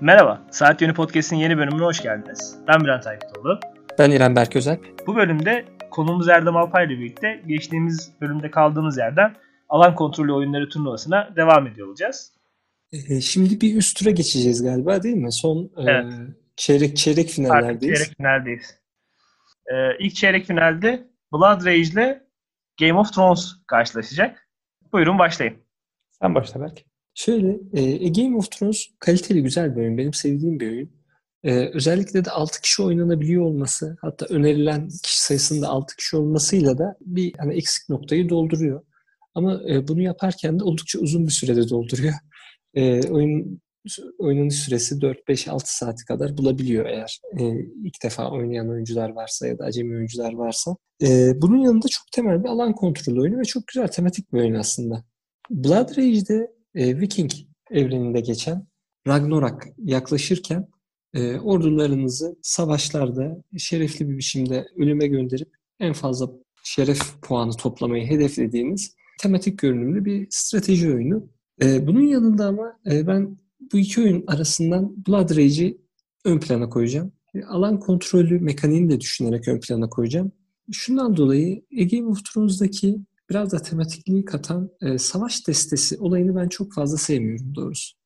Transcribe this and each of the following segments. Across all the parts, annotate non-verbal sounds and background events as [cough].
Merhaba, Saat Yönü Podcast'in yeni bölümüne hoş geldiniz. Ben Bülent Aykıtoğlu. Ben İrem Berk Özel. Bu bölümde konuğumuz Erdem Alpay ile birlikte geçtiğimiz bölümde kaldığımız yerden alan kontrolü oyunları turnuvasına devam ediyor olacağız. Ee, şimdi bir üst tura geçeceğiz galiba değil mi? Son e, evet. e, çeyrek çeyrek finallerdeyiz. çeyrek finaldeyiz. Ee, ilk çeyrek finalde Blood Rage ile Game of Thrones karşılaşacak. Buyurun başlayın. Sen başla Berk. Şöyle, e, Game of Thrones kaliteli güzel bir oyun. Benim sevdiğim bir oyun. E, özellikle de 6 kişi oynanabiliyor olması, hatta önerilen kişi sayısında 6 kişi olmasıyla da bir hani eksik noktayı dolduruyor. Ama e, bunu yaparken de oldukça uzun bir sürede dolduruyor. E, oyun oynanış süresi 4-5-6 saati kadar bulabiliyor eğer e, ilk defa oynayan oyuncular varsa ya da acemi oyuncular varsa. E, bunun yanında çok temel bir alan kontrolü oyunu ve çok güzel tematik bir oyun aslında. Blood Rage'de e, Viking evreninde geçen Ragnarok yaklaşırken e, ordularınızı savaşlarda şerefli bir biçimde ölüme gönderip en fazla şeref puanı toplamayı hedeflediğiniz tematik görünümlü bir strateji oyunu. E, bunun yanında ama e, ben bu iki oyun arasından Blood Rage'i ön plana koyacağım. E, alan kontrolü mekaniğini de düşünerek ön plana koyacağım. Şundan dolayı A Game of Thrones'daki biraz da tematikliği katan e, savaş destesi olayını ben çok fazla sevmiyorum doğrusu.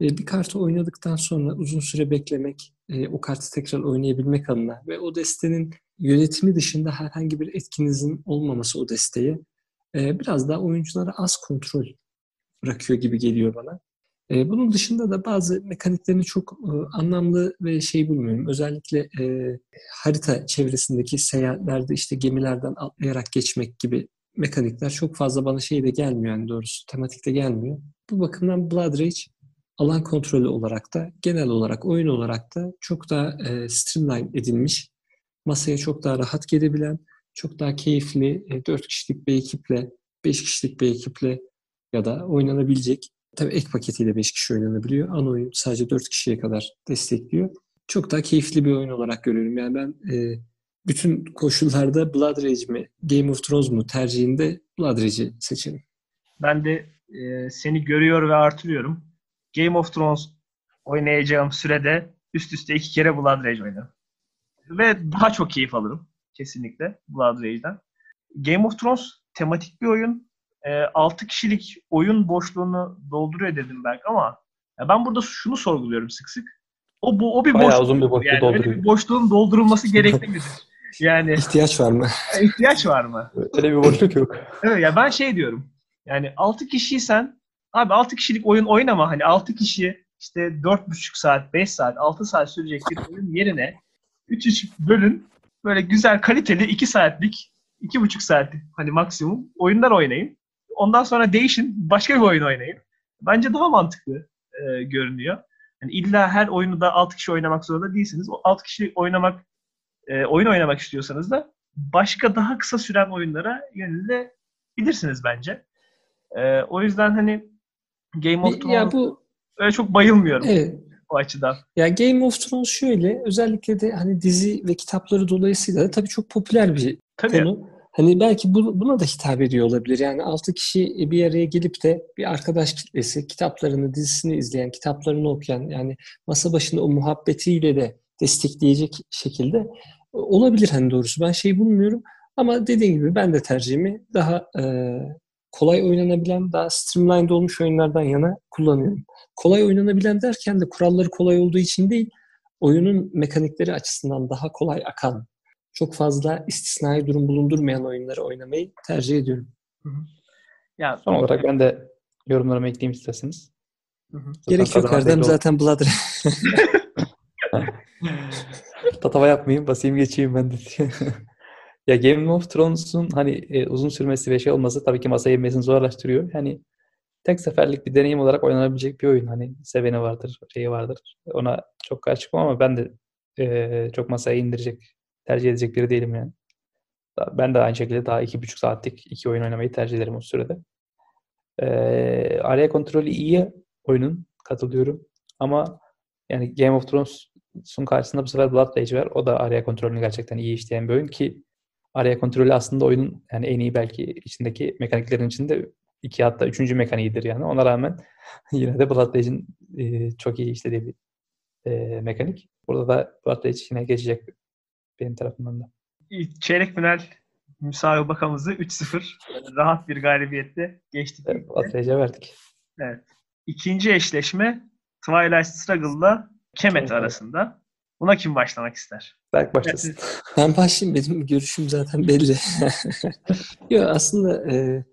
E, bir kartı oynadıktan sonra uzun süre beklemek, e, o kartı tekrar oynayabilmek adına ve o destenin yönetimi dışında herhangi bir etkinizin olmaması o desteye e, biraz daha oyunculara az kontrol bırakıyor gibi geliyor bana. E, bunun dışında da bazı mekaniklerini çok e, anlamlı ve şey bulmuyorum. Özellikle e, harita çevresindeki seyahatlerde işte gemilerden atlayarak geçmek gibi mekanikler çok fazla bana şey de gelmiyor yani doğrusu tematikte gelmiyor. Bu bakımdan Blood Rage alan kontrolü olarak da genel olarak oyun olarak da çok daha e, streamline edilmiş. Masaya çok daha rahat gelebilen, çok daha keyifli e, 4 kişilik bir ekiple, 5 kişilik bir ekiple ya da oynanabilecek. Tabii ek paketiyle 5 kişi oynanabiliyor. Ana oyun sadece 4 kişiye kadar destekliyor. Çok daha keyifli bir oyun olarak görüyorum. Yani ben e, bütün koşullarda Blood Rage mi, Game of Thrones mu tercihinde Blood Rage'i seçerim. Ben de e, seni görüyor ve artırıyorum. Game of Thrones oynayacağım sürede üst üste iki kere Blood Rage oynarım. Ve daha çok keyif alırım kesinlikle Blood Rage'den. Game of Thrones tematik bir oyun. E, 6 kişilik oyun boşluğunu dolduruyor dedim belki ama ya ben burada şunu sorguluyorum sık sık. O bu o bir boşluk. uzun bir boşluk yani dolduruyor. Öyle bir boşluğun doldurulması [laughs] gerekli midir? Yani ihtiyaç var mı? İhtiyaç var mı? Öyle bir boşluk yok. Evet ya ben şey diyorum. Yani 6 kişiysen abi 6 kişilik oyun oynama hani 6 kişi işte 4,5 saat, 5 saat, 6 saat sürecek bir oyun yerine 3-3 bölün böyle güzel kaliteli 2 saatlik 2,5 saatlik hani maksimum oyunlar oynayın. Ondan sonra değişin başka bir oyun oynayın. Bence daha mantıklı e, görünüyor. Yani illa her oyunu da 6 kişi oynamak zorunda değilsiniz. O 6 kişi oynamak e, oyun oynamak istiyorsanız da başka daha kısa süren oyunlara yönelebilirsiniz bence. E, o yüzden hani Game of Thrones ya bu öyle çok bayılmıyorum evet. o açıdan. Ya Game of Thrones şöyle özellikle de hani dizi ve kitapları dolayısıyla da tabii çok popüler bir tabii. konu. Hani belki bu, buna da hitap ediyor olabilir. Yani altı kişi bir araya gelip de bir arkadaş kitlesi kitaplarını, dizisini izleyen, kitaplarını okuyan yani masa başında o muhabbetiyle de destekleyecek şekilde olabilir hani doğrusu. Ben şey bulmuyorum. Ama dediğim gibi ben de tercihimi daha e, kolay oynanabilen, daha streamlined olmuş oyunlardan yana kullanıyorum. Kolay oynanabilen derken de kuralları kolay olduğu için değil, oyunun mekanikleri açısından daha kolay akan, çok fazla istisnai durum bulundurmayan oyunları oynamayı tercih ediyorum. Hı hı. Ya, Son olarak ben de yorumlarımı ekleyeyim isterseniz. Hı hı. Gerek yok Erdem zaten Blood [laughs] [laughs] [laughs] Tatava yapmayayım, basayım geçeyim ben de. [laughs] ya Game of Thrones'un hani e, uzun sürmesi ve şey olması tabii ki masaya inmesini zorlaştırıyor. Hani tek seferlik bir deneyim olarak oynanabilecek bir oyun. Hani seveni vardır, şeyi vardır. Ona çok karşı çıkmam ama ben de e, çok masaya indirecek, tercih edecek biri değilim yani. Ben de aynı şekilde daha iki buçuk saatlik iki oyun oynamayı tercih ederim o sürede. E, araya kontrolü iyi oyunun, katılıyorum. Ama yani Game of Thrones Sun karşısında bu sefer Blood Rage var. O da araya kontrolünü gerçekten iyi işleyen bir oyun ki araya kontrolü aslında oyunun yani en iyi belki içindeki mekaniklerin içinde iki hatta üçüncü mekaniğidir yani. Ona rağmen [laughs] yine de Blood Rage'in e, çok iyi işlediği bir e, mekanik. Burada da bu Atletico yine geçecek benim tarafımdan da. Çeyrek final müsaade bakamızı 3-0 rahat bir galibiyette geçtik. Evet, Atletico'ya verdik. Evet. İkinci eşleşme Twilight Struggle'la Kemet arasında. Buna kim başlamak ister? Berk başlasın. [laughs] Ben başlayayım. Benim görüşüm zaten belli. [laughs] Yok aslında e,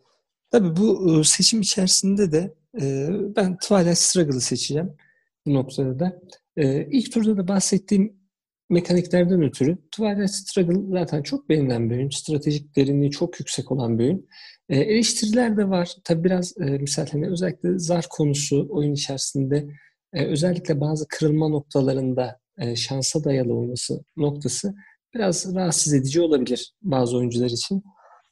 tabii bu e, seçim içerisinde de e, ben Twilight Struggle'ı seçeceğim bu noktada da. E, ilk turda da bahsettiğim mekaniklerden ötürü Twilight Struggle zaten çok beğenilen bir oyun. Stratejik derinliği çok yüksek olan bir oyun. E, eleştiriler de var. Tabii biraz e, misal hani özellikle zar konusu oyun içerisinde e, özellikle bazı kırılma noktalarında e, şansa dayalı olması noktası biraz rahatsız edici olabilir bazı oyuncular için.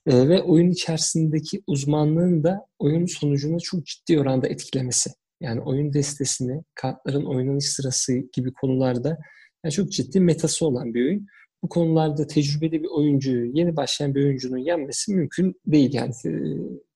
E, ve oyun içerisindeki uzmanlığın da oyun sonucunu çok ciddi oranda etkilemesi. Yani oyun destesini, kartların oynanış sırası gibi konularda yani çok ciddi metası olan bir oyun. Bu konularda tecrübeli bir oyuncuyu, yeni başlayan bir oyuncunun yenmesi mümkün değil. Yani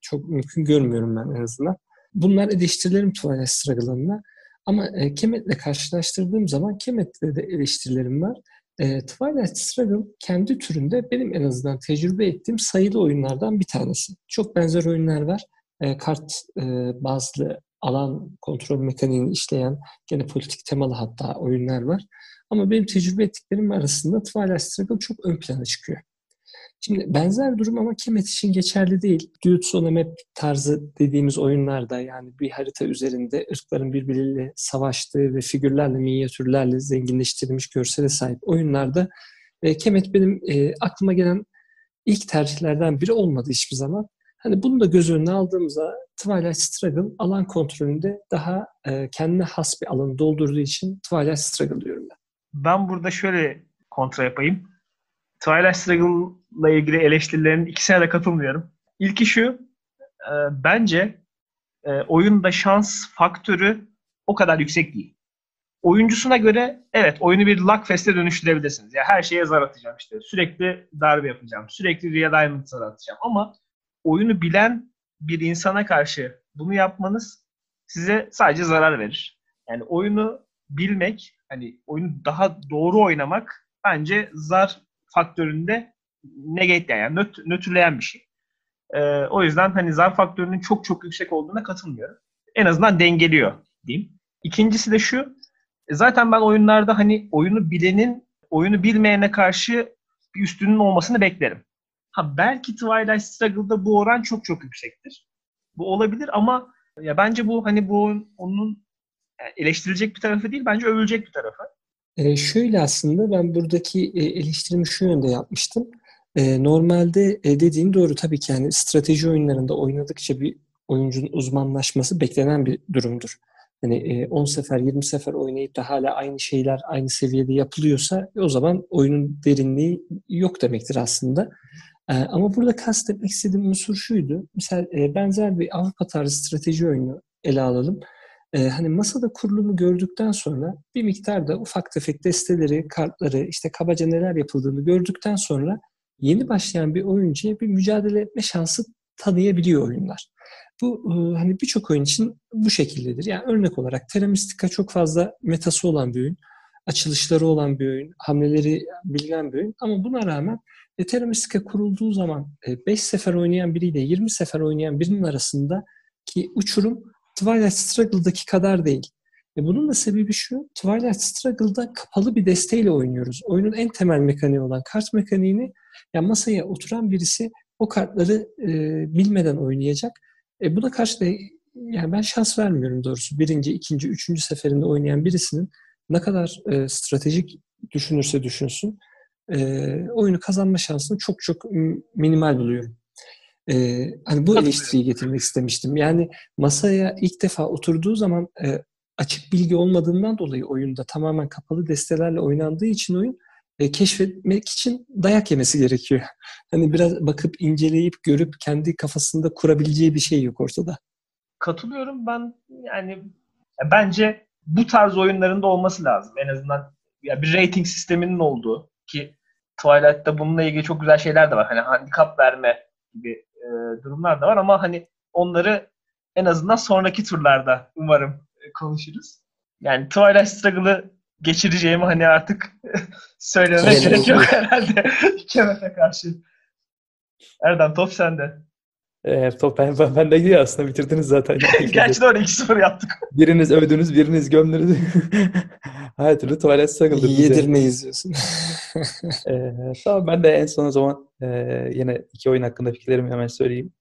çok mümkün görmüyorum ben en azından. Bunlar eleştirilerim Twilight Struggle'ına. Ama e, Kemet'le karşılaştırdığım zaman Kemet'le de eleştirilerim var. E, Twilight Struggle kendi türünde benim en azından tecrübe ettiğim sayılı oyunlardan bir tanesi. Çok benzer oyunlar var. E, kart e, bazlı alan kontrol mekaniğini işleyen gene politik temalı hatta oyunlar var. Ama benim tecrübe ettiklerim arasında Twilight Struggle çok ön plana çıkıyor. Şimdi benzer durum ama Kemet için geçerli değil. A Map tarzı dediğimiz oyunlarda yani bir harita üzerinde ırkların birbiriyle savaştığı ve figürlerle, minyatürlerle zenginleştirilmiş görsele sahip oyunlarda e, Kemet benim e, aklıma gelen ilk tercihlerden biri olmadı hiçbir zaman. Hani bunu da göz önüne aldığımızda Twilight Struggle alan kontrolünde daha e, kendine has bir alanı doldurduğu için Twilight Struggle diyorum ben. Ben burada şöyle kontra yapayım. Twilight Struggle'la ilgili eleştirilerin ikisine de katılmıyorum. İlki şu, e, bence e, oyunda şans faktörü o kadar yüksek değil. Oyuncusuna göre evet oyunu bir luck fest'e dönüştürebilirsiniz. Ya her şeye zar atacağım işte. Sürekli darbe yapacağım. Sürekli Real Diamond zar atacağım. Ama oyunu bilen bir insana karşı bunu yapmanız size sadece zarar verir. Yani oyunu bilmek, hani oyunu daha doğru oynamak bence zar faktöründe negate yani nöt, nötrleyen bir şey. Ee, o yüzden hani zar faktörünün çok çok yüksek olduğuna katılmıyorum. En azından dengeliyor diyeyim. İkincisi de şu. e, Zaten ben oyunlarda hani oyunu bilenin oyunu bilmeyene karşı bir üstünün olmasını beklerim. Ha belki Twilight Struggle'da bu oran çok çok yüksektir. Bu olabilir ama ya bence bu hani bu onun yani eleştirilecek bir tarafı değil bence övülecek bir tarafı. E, şöyle aslında ben buradaki e, eleştirimi şu yönde yapmıştım. E, normalde e, dediğin doğru tabii ki yani strateji oyunlarında oynadıkça bir oyuncunun uzmanlaşması beklenen bir durumdur. Hani e, 10 sefer 20 sefer oynayıp da hala aynı şeyler aynı seviyede yapılıyorsa e, o zaman oyunun derinliği yok demektir aslında. E, ama burada kastetmek istediğim unsur şuydu. Mesela e, benzer bir Avrupa tarzı strateji oyunu ele alalım. Ee, hani masada kurulumu gördükten sonra bir miktar da ufak tefek desteleri, kartları, işte kabaca neler yapıldığını gördükten sonra yeni başlayan bir oyuncuya bir mücadele etme şansı tanıyabiliyor oyunlar. Bu e, hani birçok oyun için bu şekildedir. Yani örnek olarak Terra Mystica çok fazla metası olan bir oyun. Açılışları olan bir oyun, hamleleri bilinen bir oyun. Ama buna rağmen e, Terra Mystica kurulduğu zaman 5 sefer oynayan biriyle 20 sefer oynayan birinin arasında ki uçurum Twilight Struggle'daki kadar değil. E bunun da sebebi şu, Twilight Struggle'da kapalı bir desteğiyle oynuyoruz. Oyunun en temel mekaniği olan kart mekaniğini yani masaya oturan birisi o kartları e, bilmeden oynayacak. E buna karşı da yani ben şans vermiyorum doğrusu. Birinci, ikinci, üçüncü seferinde oynayan birisinin ne kadar e, stratejik düşünürse düşünsün e, oyunu kazanma şansını çok çok minimal buluyorum. Ee, hani bu eleştiriyi getirmek istemiştim. Yani masaya ilk defa oturduğu zaman e, açık bilgi olmadığından dolayı oyunda tamamen kapalı destelerle oynandığı için oyun e, keşfetmek için dayak yemesi gerekiyor. Hani biraz bakıp inceleyip görüp kendi kafasında kurabileceği bir şey yok ortada. Katılıyorum ben yani ya bence bu tarz oyunlarında olması lazım. En azından ya bir rating sisteminin olduğu ki Twilight'ta bununla ilgili çok güzel şeyler de var. Hani handikap verme gibi e, durumlar da var ama hani onları en azından sonraki turlarda umarım e, konuşuruz. Yani Twilight Struggle'ı geçireceğimi hani artık [laughs] söylememe Kesinlikle. gerek yok herhalde [laughs] Kemet'e karşı. Erdem top sende. Ee, top ben, ben, ben de gidiyor aslında bitirdiniz zaten. [laughs] Gerçi doğru 2-0 yaptık. biriniz övdünüz, biriniz gömdünüz. Her türlü tuvalet struggle. Yedirmeyiz diyorsun. Ee, tamam ben de en son o zaman e, yine iki oyun hakkında fikirlerimi hemen söyleyeyim.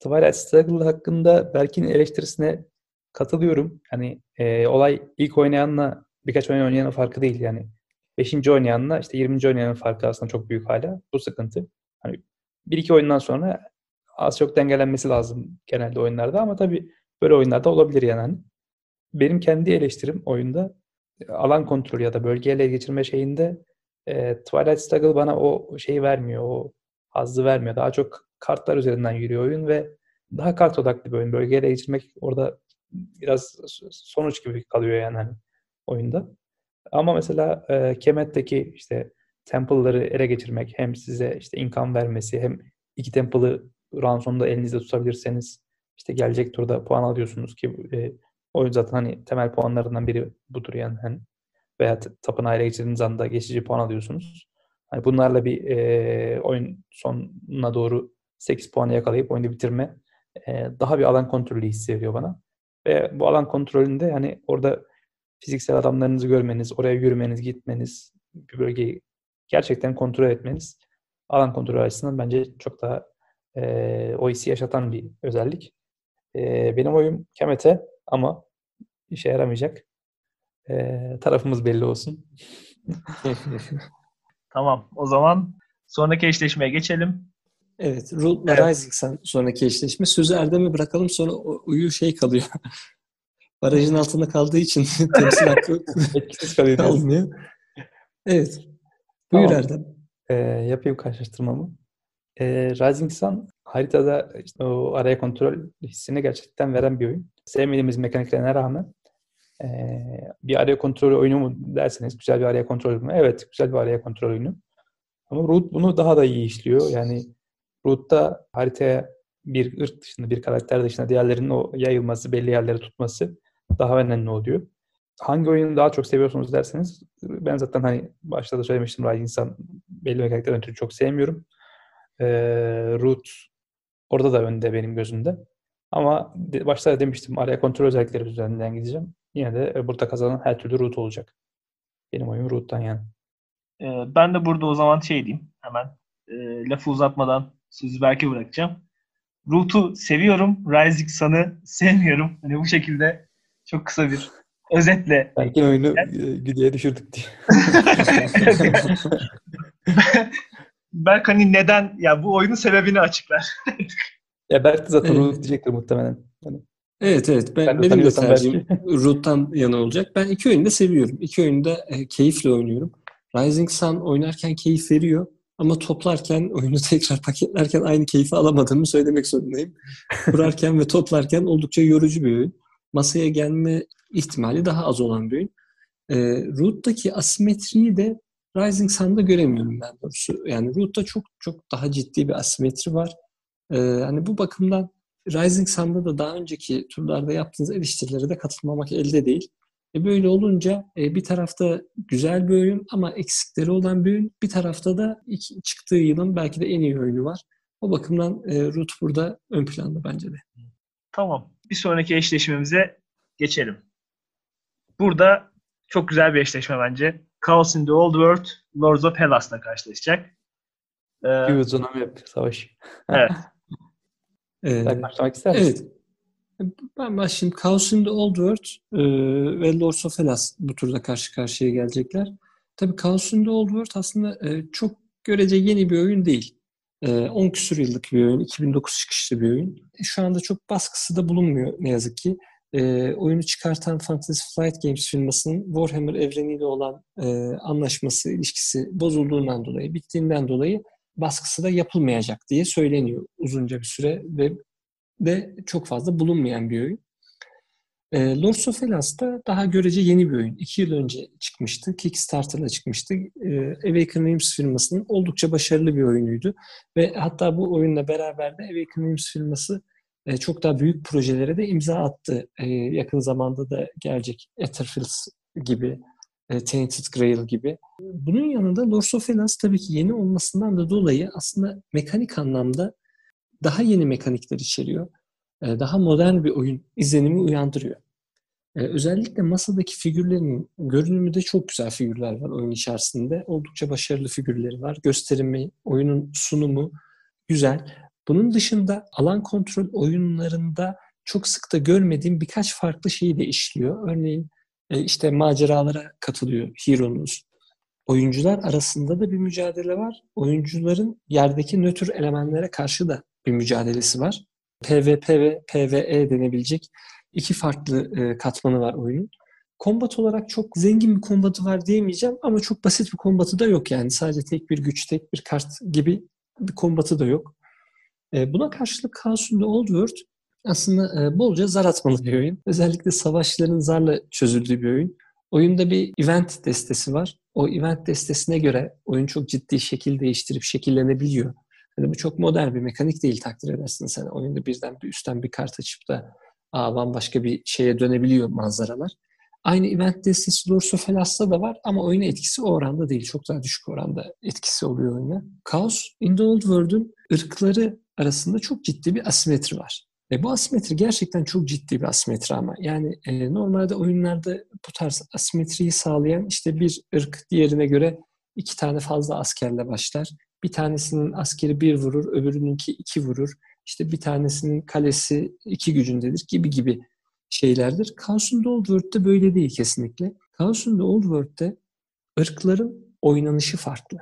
Twilight Struggle hakkında Berk'in eleştirisine katılıyorum. Hani e, olay ilk oynayanla birkaç oyun oynayanın farkı değil yani. Beşinci oynayanla işte 20. oynayanın farkı aslında çok büyük hala. Bu sıkıntı. Hani bir iki oyundan sonra az çok dengelenmesi lazım genelde oyunlarda ama tabii böyle oyunlarda olabilir yani. Hani Benim kendi eleştirim oyunda e, alan kontrolü ya da bölge ele geçirme şeyinde e, Twilight Struggle bana o şeyi vermiyor, o hazzı vermiyor. Daha çok kartlar üzerinden yürüyor oyun ve daha kart odaklı bir oyun. Bölge ele geçirmek orada biraz sonuç gibi kalıyor yani hani oyunda. Ama mesela e, Kemet'teki işte temple'ları ele geçirmek hem size işte income vermesi hem iki temple'ı round sonunda elinizde tutabilirseniz işte gelecek turda puan alıyorsunuz ki e, oyun zaten hani temel puanlarından biri budur yani hani veya tapınağı ele geçirdiğiniz anda geçici puan alıyorsunuz. Hani bunlarla bir e, oyun sonuna doğru 8 puanı yakalayıp oyunu bitirme e, daha bir alan kontrolü hissi veriyor bana. Ve bu alan kontrolünde hani orada fiziksel adamlarınızı görmeniz, oraya yürümeniz, gitmeniz, bir bölgeyi gerçekten kontrol etmeniz alan kontrolü açısından bence çok daha e, o hissi yaşatan bir özellik. E, benim oyum Kemet'e ama işe yaramayacak. E, tarafımız belli olsun. [laughs] Tamam. O zaman sonraki eşleşmeye geçelim. evet, Root'la Evet. Rising sonraki eşleşme. Sözü Erdem'e bırakalım sonra o uyu şey kalıyor. Barajın altında kaldığı için [laughs] temsil hakkı [laughs] Etkisiz kalıyor. kalmıyor. Evet. Buyur Tamam. Erdem. E, yapayım karşılaştırmamı. E, Rising Sun haritada işte o araya kontrol hissini gerçekten veren bir oyun. Sevmediğimiz mekaniklerine rağmen e, bir araya kontrol oyunu mu derseniz güzel bir araya kontrol oyunu? Evet güzel bir araya kontrol oyunu. Ama Root bunu daha da iyi işliyor. Yani Root'ta haritaya bir ırk dışında, bir karakter dışında diğerlerinin o yayılması, belli yerleri tutması daha önemli oluyor. Hangi oyunu daha çok seviyorsunuz derseniz ben zaten hani başta da söylemiştim Rising Sun belli mekaniklerden ötürü çok sevmiyorum. Ee, Root orada da önde benim gözümde. Ama başta da demiştim araya kontrol özellikleri üzerinden gideceğim. Yine de e, burada kazanan her türlü Root olacak. Benim oyun Root'tan yani. Ee, ben de burada o zaman şey diyeyim hemen. E, lafı uzatmadan sözü Berk'e bırakacağım. Root'u seviyorum. Rising Sun'ı sevmiyorum. Hani bu şekilde çok kısa bir özetle. Belki oyunu e, güdüye düşürdük diye. [laughs] Berk hani neden ya bu oyunun sebebini açıklar. Ya Berk de zaten Evet. Diyecektir muhtemelen. Yani Evet evet. Ben, Ben benim de tercihim Root'tan yana olacak. Ben iki oyunu da seviyorum. İki oyunu da e, keyifle oynuyorum. Rising Sun oynarken keyif veriyor. Ama toplarken, oyunu [laughs] tekrar paketlerken aynı keyfi alamadığımı söylemek zorundayım. Kurarken ve toplarken oldukça yorucu bir oyun. Masaya gelme ihtimali daha az olan bir oyun. E, Root'taki asimetriyi de Rising Sun'da göremiyorum ben doğrusu. Yani Root'ta çok çok daha ciddi bir asimetri var. E, hani bu bakımdan Rising Sun'da da daha önceki turlarda yaptığınız eleştirilere de katılmamak elde değil. E böyle olunca e, bir tarafta güzel bir oyun ama eksikleri olan bir oyun. Bir tarafta da iki, çıktığı yılın belki de en iyi oyunu var. O bakımdan e, Root burada ön planda bence de. Tamam. Bir sonraki eşleşmemize geçelim. Burada çok güzel bir eşleşme bence. Chaos in the Old World, Lords of Hellas'la karşılaşacak. Ee, bir tsunami yapıyor savaş. evet. [laughs] E, Berk başlamak ister misin? evet. Ben başlayayım. Chaos in the Old World e, ve Lords of Hellas bu turda karşı karşıya gelecekler. Tabii Chaos in the Old World aslında e, çok görece yeni bir oyun değil. E, 10 küsur yıllık bir oyun. 2009 çıkışlı bir oyun. E, şu anda çok baskısı da bulunmuyor ne yazık ki. E, oyunu çıkartan Fantasy Flight Games firmasının Warhammer evreniyle olan e, anlaşması, ilişkisi bozulduğundan dolayı, bittiğinden dolayı baskısı da yapılmayacak diye söyleniyor uzunca bir süre ve de çok fazla bulunmayan bir oyun. E, Lords of Hellas da daha görece yeni bir oyun. İki yıl önce çıkmıştı. Kickstarter'la çıkmıştı. E, Awaken Realms firmasının oldukça başarılı bir oyunuydu. Ve hatta bu oyunla beraber de Awaken Realms firması e, çok daha büyük projelere de imza attı. E, yakın zamanda da gelecek Etherfields gibi E, Tainted Grail gibi. Bunun yanında Lords of Hellas tabii ki yeni olmasından da dolayı aslında mekanik anlamda daha yeni mekanikler içeriyor. E, daha modern bir oyun izlenimi uyandırıyor. E, özellikle masadaki figürlerin görünümü de çok güzel figürler var oyun içerisinde. Oldukça başarılı figürleri var. Gösterimi, oyunun sunumu güzel. Bunun dışında alan kontrol oyunlarında çok sık da görmediğim birkaç farklı şeyi de işliyor. Örneğin e, işte maceralara katılıyor hero'nuz. Oyuncular arasında da bir mücadele var. Oyuncuların yerdeki nötr elementlere karşı da bir mücadelesi var. PvP ve PvE denebilecek iki farklı e, katmanı var oyunun. Kombat olarak çok zengin bir kombatı var diyemeyeceğim ama çok basit bir kombatı da yok yani. Sadece tek bir güç, tek bir kart gibi bir kombatı da yok. E, buna karşılık Chaos in Old World aslında e, bolca zar atmalı bir oyun. Özellikle savaşların zarla çözüldüğü bir oyun. Oyunda bir event destesi var. O event destesine göre oyun çok ciddi şekil değiştirip şekillenebiliyor. Yani bu çok modern bir mekanik değil takdir edersin sen. Oyunda birden bir üstten bir kart açıp da aa, bambaşka bir şeye dönebiliyor manzaralar. Aynı event destesi Lords of Hellas'ta da var ama oyuna etkisi o oranda değil. Çok daha düşük oranda etkisi oluyor oyuna. Chaos in the Old World'un ırkları arasında çok ciddi bir asimetri var. E, bu asimetri gerçekten çok ciddi bir asimetri ama. Yani e, normalde oyunlarda bu tarz asimetriyi sağlayan işte bir ırk diğerine göre iki tane fazla askerle başlar. Bir tanesinin askeri bir vurur, öbürününki iki vurur. İşte bir tanesinin kalesi iki gücündedir gibi gibi şeylerdir. The Old World'de böyle değil kesinlikle. The Old World'de ırkların oynanışı farklı.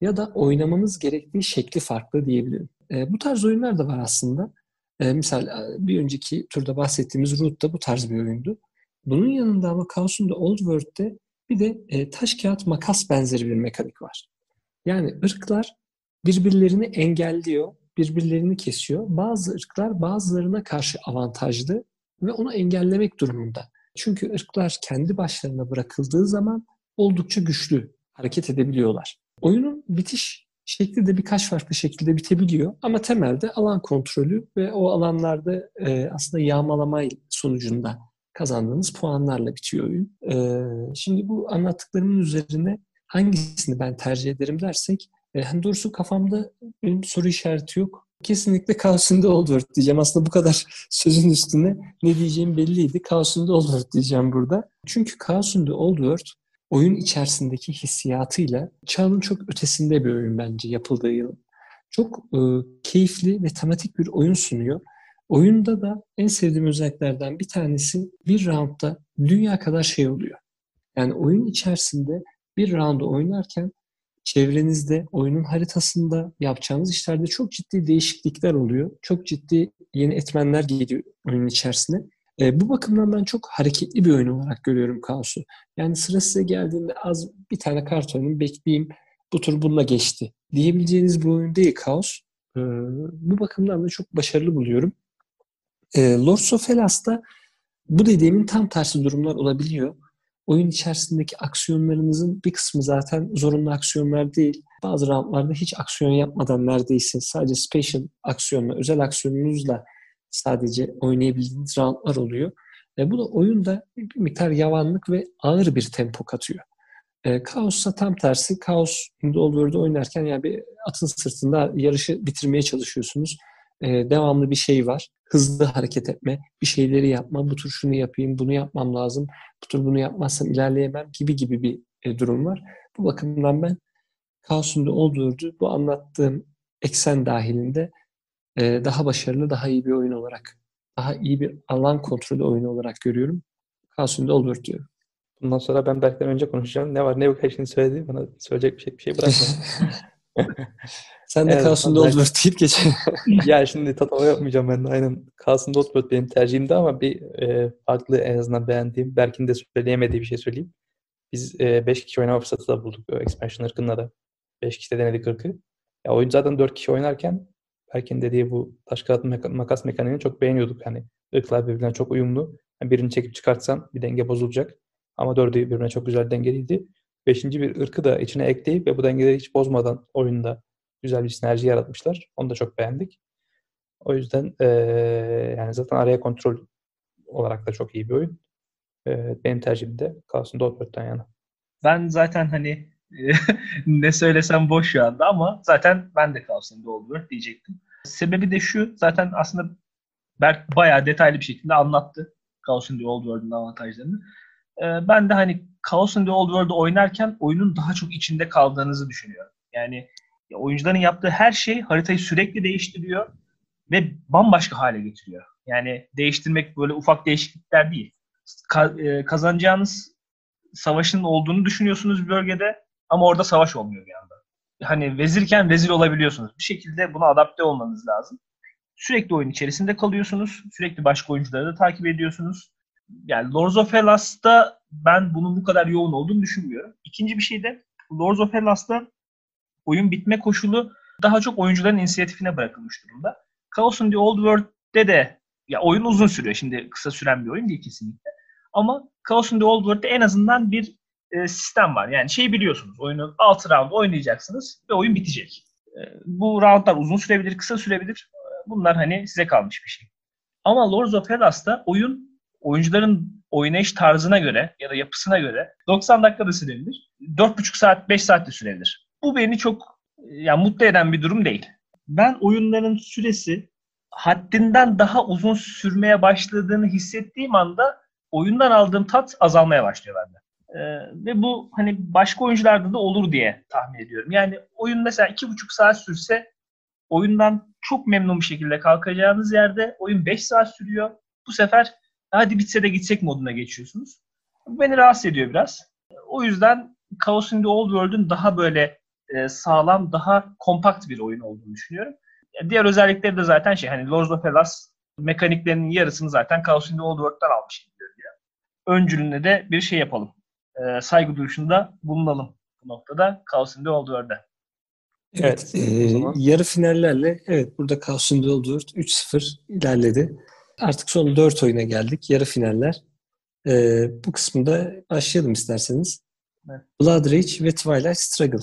Ya da oynamamız gerektiği şekli farklı diyebilirim. E, bu tarz oyunlar da var aslında. E, misal bir önceki turda bahsettiğimiz Root da bu tarz bir oyundu. Bunun yanında ama the Old World'de bir de e, taş kağıt makas benzeri bir mekanik var. Yani ırklar birbirlerini engelliyor, birbirlerini kesiyor. Bazı ırklar bazılarına karşı avantajlı ve onu engellemek durumunda. Çünkü ırklar kendi başlarına bırakıldığı zaman oldukça güçlü hareket edebiliyorlar. Oyunun bitiş şekli de birkaç farklı şekilde bitebiliyor. Ama temelde alan kontrolü ve o alanlarda e, aslında yağmalama sonucunda kazandığınız puanlarla bitiyor oyun. E, şimdi bu anlattıklarımın üzerine hangisini ben tercih ederim dersek, e, hani doğrusu kafamda benim soru işareti yok. Kesinlikle Old World diyeceğim. Aslında bu kadar [laughs] sözün üstüne ne diyeceğim belliydi. Old World diyeceğim burada. Çünkü Old World oyun içerisindeki hissiyatıyla çağın çok ötesinde bir oyun bence yapıldığı yıl. Çok e, keyifli ve tematik bir oyun sunuyor. Oyunda da en sevdiğim özelliklerden bir tanesi bir roundda dünya kadar şey oluyor. Yani oyun içerisinde bir roundu oynarken çevrenizde, oyunun haritasında yapacağınız işlerde çok ciddi değişiklikler oluyor. Çok ciddi yeni etmenler geliyor oyunun içerisine. E, bu bakımdan ben çok hareketli bir oyun olarak görüyorum Kaos'u. Yani sıra size geldiğinde az bir tane kart oynayayım, bekleyeyim, bu tur bununla geçti diyebileceğiniz bir oyun değil Kaos. E, bu bakımdan da çok başarılı buluyorum. E, Lords of Hellas'ta bu dediğimin tam tersi durumlar olabiliyor. Oyun içerisindeki aksiyonlarınızın bir kısmı zaten zorunlu aksiyonlar değil. Bazı roundlarda hiç aksiyon yapmadan neredeyse sadece special aksiyonla, özel aksiyonunuzla sadece oynayabildiğiniz roundlar oluyor. E, bu da oyunda bir miktar yavanlık ve ağır bir tempo katıyor. E, Kaos'sa tam tersi. Kaos Old oynarken yani bir atın sırtında yarışı bitirmeye çalışıyorsunuz. E, devamlı bir şey var. Hızlı hareket etme, bir şeyleri yapma, bu tur şunu yapayım, bunu yapmam lazım, bu tur bunu yapmazsam ilerleyemem gibi gibi bir e, durum var. Bu bakımdan ben Kaos'un da olduğu bu anlattığım eksen dahilinde e, daha başarılı, daha iyi bir oyun olarak, daha iyi bir alan kontrolü oyunu olarak görüyorum. Kaos'un da olur diyorum. Bundan sonra ben Berk'ten önce konuşacağım. Ne var ne yok her şeyini söyledi. Bana söyleyecek bir şey, bir şey bırakma. [laughs] Sen de evet, Kaos'unda Oldworld deyip geç. [laughs] ya şimdi tatava yapmayacağım ben de. Aynen Kaos'unda Oldworld benim tercihimdi ama bir e, farklı en azından beğendiğim, Berk'in de söyleyemediği bir şey söyleyeyim. Biz 5 e, kişi oynama fırsatı da bulduk. Expansion ırkında da. 5 kişi de denedik ırkı. Ya oyun zaten 4 kişi oynarken Berk'in dediği bu taş kağıt makas mekaniğini çok beğeniyorduk. Hani ırklar birbirine çok uyumlu. Yani birini çekip çıkartsan bir denge bozulacak. Ama dördü birbirine çok güzel dengeliydi. Beşinci bir ırkı da içine ekleyip ve bu dengeleri hiç bozmadan oyunda güzel bir sinerji yaratmışlar. Onu da çok beğendik. O yüzden ee, yani zaten araya kontrol olarak da çok iyi bir oyun. E, benim tercihim de kalsın Dortmund'dan yana. Ben zaten hani [laughs] ne söylesem boş şu anda ama zaten ben de kalsın Goldberg diyecektim. Sebebi de şu zaten aslında Berk bayağı detaylı bir şekilde anlattı the Old World'un avantajlarını. Ee, ben de hani Chaos in the Old World'u oynarken oyunun daha çok içinde kaldığınızı düşünüyorum. Yani oyuncuların yaptığı her şey haritayı sürekli değiştiriyor ve bambaşka hale getiriyor. Yani değiştirmek böyle ufak değişiklikler değil. Ka- e, kazanacağınız savaşın olduğunu düşünüyorsunuz bir bölgede ama orada savaş olmuyor bir anda. Hani vezirken vezir olabiliyorsunuz. Bir şekilde buna adapte olmanız lazım. Sürekli oyun içerisinde kalıyorsunuz. Sürekli başka oyuncuları da takip ediyorsunuz. Yani Lords of Hellas'ta ben bunun bu kadar yoğun olduğunu düşünmüyorum. İkinci bir şey de Lords of Hellas'ta oyun bitme koşulu daha çok oyuncuların inisiyatifine bırakılmış durumda. Chaos in the Old World'de de ya oyun uzun sürüyor. Şimdi kısa süren bir oyun değil kesinlikle. Ama Chaos in the Old World'de en azından bir e, sistem var. Yani şey biliyorsunuz. Oyunun 6 round oynayacaksınız ve oyun bitecek. E, bu roundlar uzun sürebilir, kısa sürebilir. E, bunlar hani size kalmış bir şey. Ama Lords of Hellas'ta oyun oyuncuların oynayış tarzına göre ya da yapısına göre 90 dakikada sürebilir. 4,5 saat, 5 saatte sürebilir. Bu beni çok yani mutlu eden bir durum değil. Ben oyunların süresi haddinden daha uzun sürmeye başladığını hissettiğim anda oyundan aldığım tat azalmaya başlıyor bende. Ee, ve bu hani başka oyuncularda da olur diye tahmin ediyorum. Yani oyun mesela iki buçuk saat sürse oyundan çok memnun bir şekilde kalkacağınız yerde oyun 5 saat sürüyor. Bu sefer hadi bitse de gitsek moduna geçiyorsunuz. Bu beni rahatsız ediyor biraz. O yüzden Chaos in the Old World'ün daha böyle e, sağlam, daha kompakt bir oyun olduğunu düşünüyorum. Diğer özellikleri de zaten şey hani Lords of Hellas mekaniklerinin yarısını zaten Chaos in the Old World'dan almış gibi görünüyor. Öncülüğüne de bir şey yapalım. E, saygı duruşunda bulunalım bu noktada Chaos in the Old World'e. Evet, evet e, yarı finallerle evet burada Chaos in the Old World 3-0 ilerledi. Artık son 4 oyuna geldik. Yarı finaller. E, bu kısmında başlayalım isterseniz. Evet. Blood Rage ve Twilight Struggle.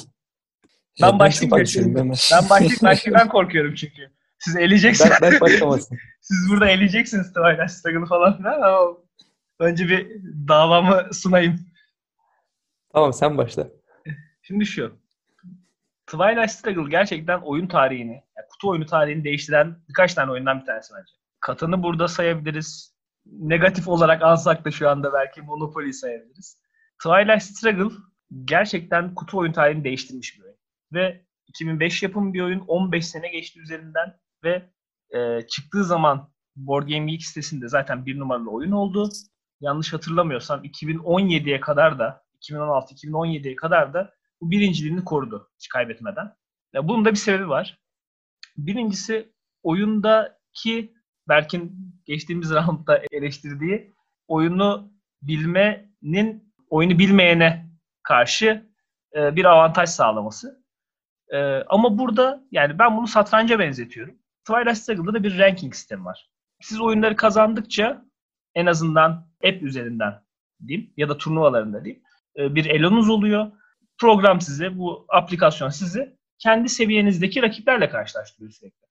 Ben, ben başlayayım. Ben, ben başlayayım. Ben şeyden korkuyorum çünkü. Siz eleyeceksiniz. Ben, ben başlamasın. [laughs] Siz burada eleyeceksiniz Twilight Struggle'ı falan filan ama önce bir davamı sunayım. Tamam sen başla. Şimdi şu. Twilight Struggle gerçekten oyun tarihini, yani kutu oyunu tarihini değiştiren birkaç tane oyundan bir tanesi bence. Katan'ı burada sayabiliriz. Negatif olarak alsak da şu anda belki Monopoly sayabiliriz. Twilight Struggle gerçekten kutu oyun tarihini değiştirmiş bir oyun ve 2005 yapım bir oyun 15 sene geçti üzerinden ve e, çıktığı zaman Board Game Geek sitesinde zaten bir numaralı oyun oldu. Yanlış hatırlamıyorsam 2017'ye kadar da 2016-2017'ye kadar da bu birinciliğini korudu hiç kaybetmeden. Ya bunun da bir sebebi var. Birincisi oyundaki Berk'in geçtiğimiz roundda eleştirdiği oyunu bilmenin oyunu bilmeyene karşı e, bir avantaj sağlaması. Ee, ama burada yani ben bunu satranca benzetiyorum. Twilight Struggle'da da bir ranking sistemi var. Siz oyunları kazandıkça en azından app üzerinden diyeyim ya da turnuvalarında diyeyim e, bir elonuz oluyor. Program size, bu aplikasyon sizi kendi seviyenizdeki rakiplerle karşılaştırıyor sürekli.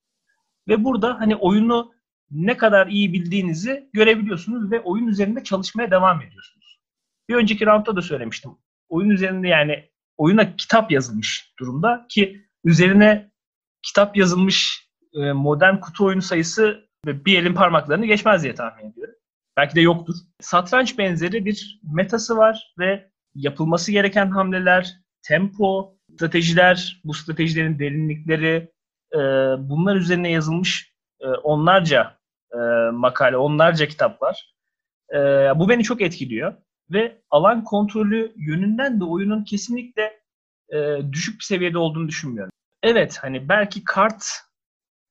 Ve burada hani oyunu ne kadar iyi bildiğinizi görebiliyorsunuz ve oyun üzerinde çalışmaya devam ediyorsunuz. Bir önceki roundda da söylemiştim. Oyun üzerinde yani oyuna kitap yazılmış durumda ki üzerine kitap yazılmış e, modern kutu oyunu sayısı bir elin parmaklarını geçmez diye tahmin ediyorum. Belki de yoktur. Satranç benzeri bir metası var ve yapılması gereken hamleler, tempo, stratejiler, bu stratejilerin derinlikleri, e, bunlar üzerine yazılmış e, makale, onlarca kitap var. Bu beni çok etkiliyor ve alan kontrolü yönünden de oyunun kesinlikle e, düşük bir seviyede olduğunu düşünmüyorum. Evet hani belki kart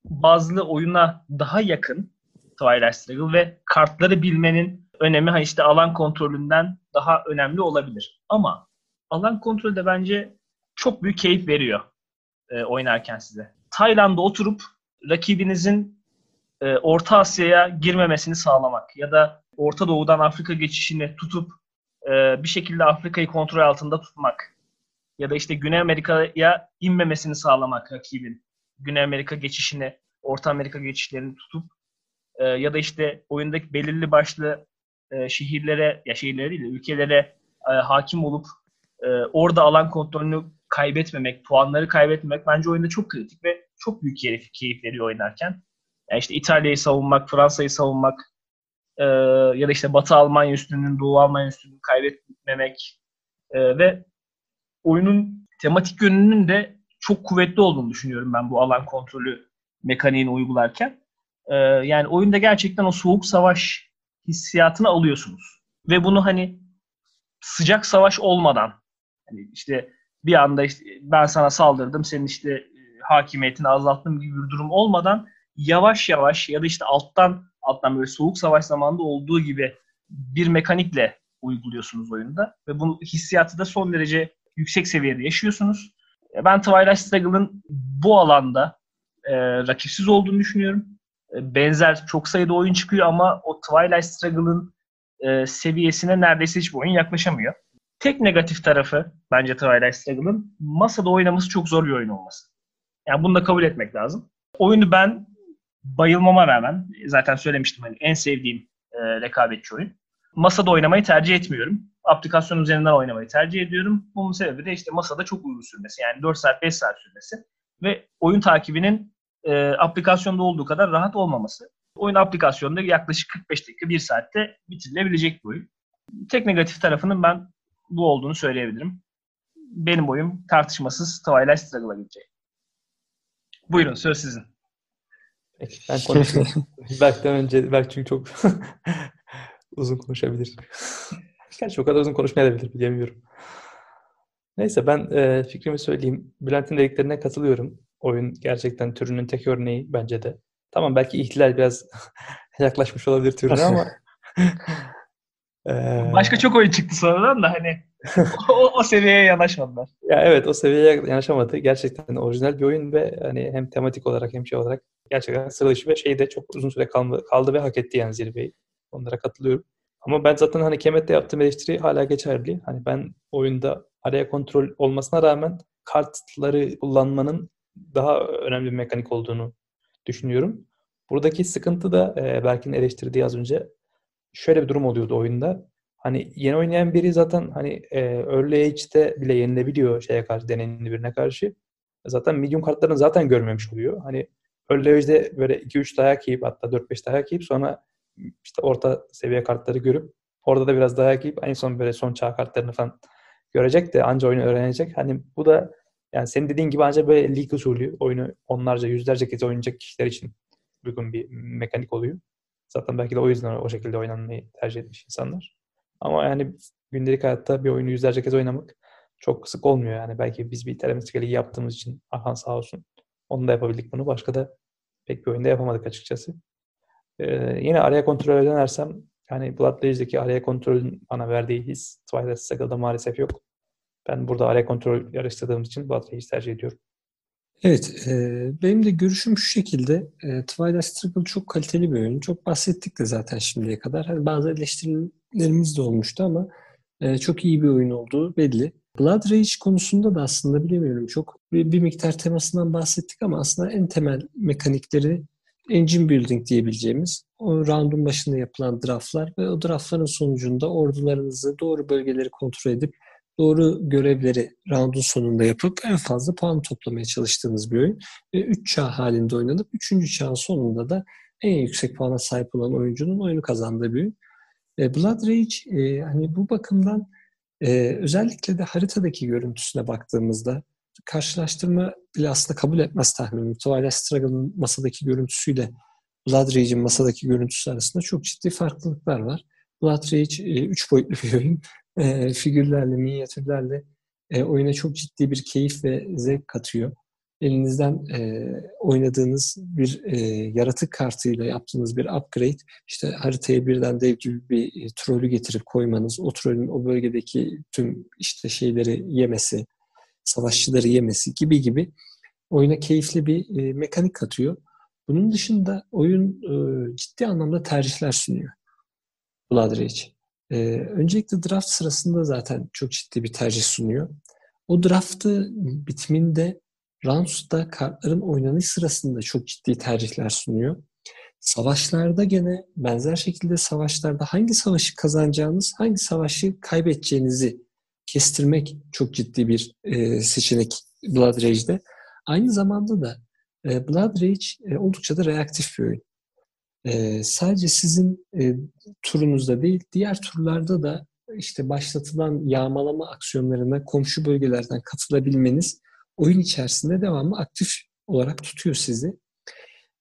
bazlı oyuna daha yakın Twilight Struggle ve kartları bilmenin önemi hani işte alan kontrolünden daha önemli olabilir. Ama alan kontrolü de bence çok büyük keyif veriyor e, oynarken size. Tayland'da oturup rakibinizin e, Orta Asya'ya girmemesini sağlamak ya da Orta Doğu'dan Afrika geçişini tutup e, bir şekilde Afrika'yı kontrol altında tutmak ya da işte Güney Amerika'ya inmemesini sağlamak rakibin. Güney Amerika geçişini, Orta Amerika geçişlerini tutup e, ya da işte oyundaki belirli başlı şehirlere, ya şehirlere değil de ülkelere hakim olup orada alan kontrolünü kaybetmemek, puanları kaybetmemek bence oyunda çok kritik ve çok büyük keyif, keyif veriyor oynarken. Yani işte İtalya'yı savunmak, Fransa'yı savunmak e, ya da işte Batı Almanya üstünlüğünü, Doğu Almanya üstünlüğünü kaybetmemek e, ve oyunun tematik yönünün de çok kuvvetli olduğunu düşünüyorum ben bu alan kontrolü mekaniğini uygularken. E, yani oyunda gerçekten o soğuk savaş hissiyatını alıyorsunuz. Ve bunu hani sıcak savaş olmadan hani işte bir anda işte ben sana saldırdım, senin işte e, hakimiyetini azalttım gibi bir durum olmadan yavaş yavaş ya da işte alttan alttan böyle soğuk savaş zamanında olduğu gibi bir mekanikle uyguluyorsunuz oyunda ve bu hissiyatı da son derece yüksek seviyede yaşıyorsunuz. E, ben Twilight Struggle'ın bu alanda e, rakipsiz olduğunu düşünüyorum. E, benzer çok sayıda oyun çıkıyor ama o Twilight Struggle'ın e, seviyesine neredeyse hiçbir oyun yaklaşamıyor. Tek negatif tarafı bence Twilight Struggle'ın masada oynaması çok zor bir oyun olması. Yani bunu da kabul etmek lazım. Oyunu ben bayılmama rağmen zaten söylemiştim hani en sevdiğim e, rekabetçi oyun. Masada oynamayı tercih etmiyorum. Aplikasyon üzerinden oynamayı tercih ediyorum. Bunun sebebi de işte masada çok uzun sürmesi. Yani 4 saat 5 saat sürmesi. Ve oyun takibinin e, aplikasyonda olduğu kadar rahat olmaması. Oyun aplikasyonda yaklaşık 45 dakika 1 saatte bitirilebilecek bir oyun. Tek negatif tarafının ben bu olduğunu söyleyebilirim. Benim oyum tartışmasız Twilight Struggle'a gidecek. Buyurun söz sizin. Peki, ben konuşayım. [laughs] Berk'ten önce, Berk çünkü çok [laughs] uzun konuşabilir. Gerçi o kadar uzun konuşmayabilir bilemiyorum. Neyse ben e, fikrimi söyleyeyim. Bülent'in dediklerine katılıyorum. Oyun gerçekten türünün tek örneği bence de. Tamam belki ihtilal biraz [laughs] yaklaşmış olabilir türüne ama Başka çok oyun çıktı sonradan da hani o, o seviyeye yanaşmadılar. Ya evet o seviyeye yanaşamadı. Gerçekten orijinal bir oyun ve hani hem tematik olarak hem şey olarak gerçekten sıra dışı ve şeyde çok uzun süre kaldı, kaldı ve hak etti yani zirveyi. Onlara katılıyorum. Ama ben zaten hani Kemet'te yaptığım eleştiri hala geçerli. Hani ben oyunda araya kontrol olmasına rağmen kartları kullanmanın daha önemli bir mekanik olduğunu düşünüyorum. Buradaki sıkıntı da e, Berk'in eleştirdiği az önce şöyle bir durum oluyordu oyunda. Hani yeni oynayan biri zaten hani e, early age'de bile yenilebiliyor şeye karşı, deneyimli birine karşı. Zaten medium kartlarını zaten görmemiş oluyor. Hani early age'de böyle 2-3 dayak yiyip hatta 4-5 dayak yiyip sonra işte orta seviye kartları görüp orada da biraz dayak yiyip en son böyle son çağ kartlarını falan görecek de anca oyunu öğrenecek. Hani bu da yani senin dediğin gibi ancak böyle lig usulü oyunu onlarca yüzlerce kez oynayacak kişiler için uygun bir mekanik oluyor. Zaten belki de o yüzden o şekilde oynanmayı tercih etmiş insanlar. Ama yani gündelik hayatta bir oyunu yüzlerce kez oynamak çok sık olmuyor yani. Belki biz bir Telemestik Ligi yaptığımız için Arhan sağ olsun. Onu da yapabildik bunu. Başka da pek bir oyunda yapamadık açıkçası. Ee, yine araya kontrol dönersem yani Blood Rage'deki araya kontrolün bana verdiği his Twilight Struggle'da maalesef yok. Ben burada araya kontrol yarıştırdığımız için Blood Rage'i tercih ediyorum. Evet, e, benim de görüşüm şu şekilde. E, Twilight Struggle çok kaliteli bir oyun. Çok bahsettik de zaten şimdiye kadar. Hani bazı eleştirilerimiz de olmuştu ama e, çok iyi bir oyun olduğu belli. Blood Rage konusunda da aslında bilemiyorum. Çok bir, bir miktar temasından bahsettik ama aslında en temel mekanikleri engine building diyebileceğimiz o roundun başında yapılan draftlar ve o draftların sonucunda ordularınızı doğru bölgeleri kontrol edip doğru görevleri roundun sonunda yapıp en fazla puan toplamaya çalıştığınız bir oyun. Ve 3 çağ halinde oynanıp 3. çağın sonunda da en yüksek puana sahip olan oyuncunun oyunu kazandığı bir oyun. E, Blood Rage e, hani bu bakımdan e, özellikle de haritadaki görüntüsüne baktığımızda karşılaştırma bile aslında kabul etmez tahminim. Twilight Struggle'ın masadaki görüntüsüyle Blood Rage'in masadaki görüntüsü arasında çok ciddi farklılıklar var. Blood Rage 3 boyutlu bir oyun e, figürlerle, minyatürlerle e, oyuna çok ciddi bir keyif ve zevk katıyor. Elinizden e, oynadığınız bir e, yaratık kartıyla yaptığınız bir upgrade, işte haritaya birden dev gibi bir e, trolü getirip koymanız, o trolün o bölgedeki tüm işte şeyleri yemesi, savaşçıları yemesi gibi gibi oyuna keyifli bir e, mekanik katıyor. Bunun dışında oyun e, ciddi anlamda tercihler sunuyor. Blood Rage. Ee, öncelikle draft sırasında zaten çok ciddi bir tercih sunuyor. O draftı bitiminde rounds'da kartların oynanış sırasında çok ciddi tercihler sunuyor. Savaşlarda gene benzer şekilde savaşlarda hangi savaşı kazanacağınız, hangi savaşı kaybedeceğinizi kestirmek çok ciddi bir e, seçenek Blood Rage'de. Aynı zamanda da e, Blood Rage e, oldukça da reaktif bir oyun. E, sadece sizin e, turunuzda değil, diğer turlarda da işte başlatılan yağmalama aksiyonlarına komşu bölgelerden katılabilmeniz oyun içerisinde devamlı aktif olarak tutuyor sizi.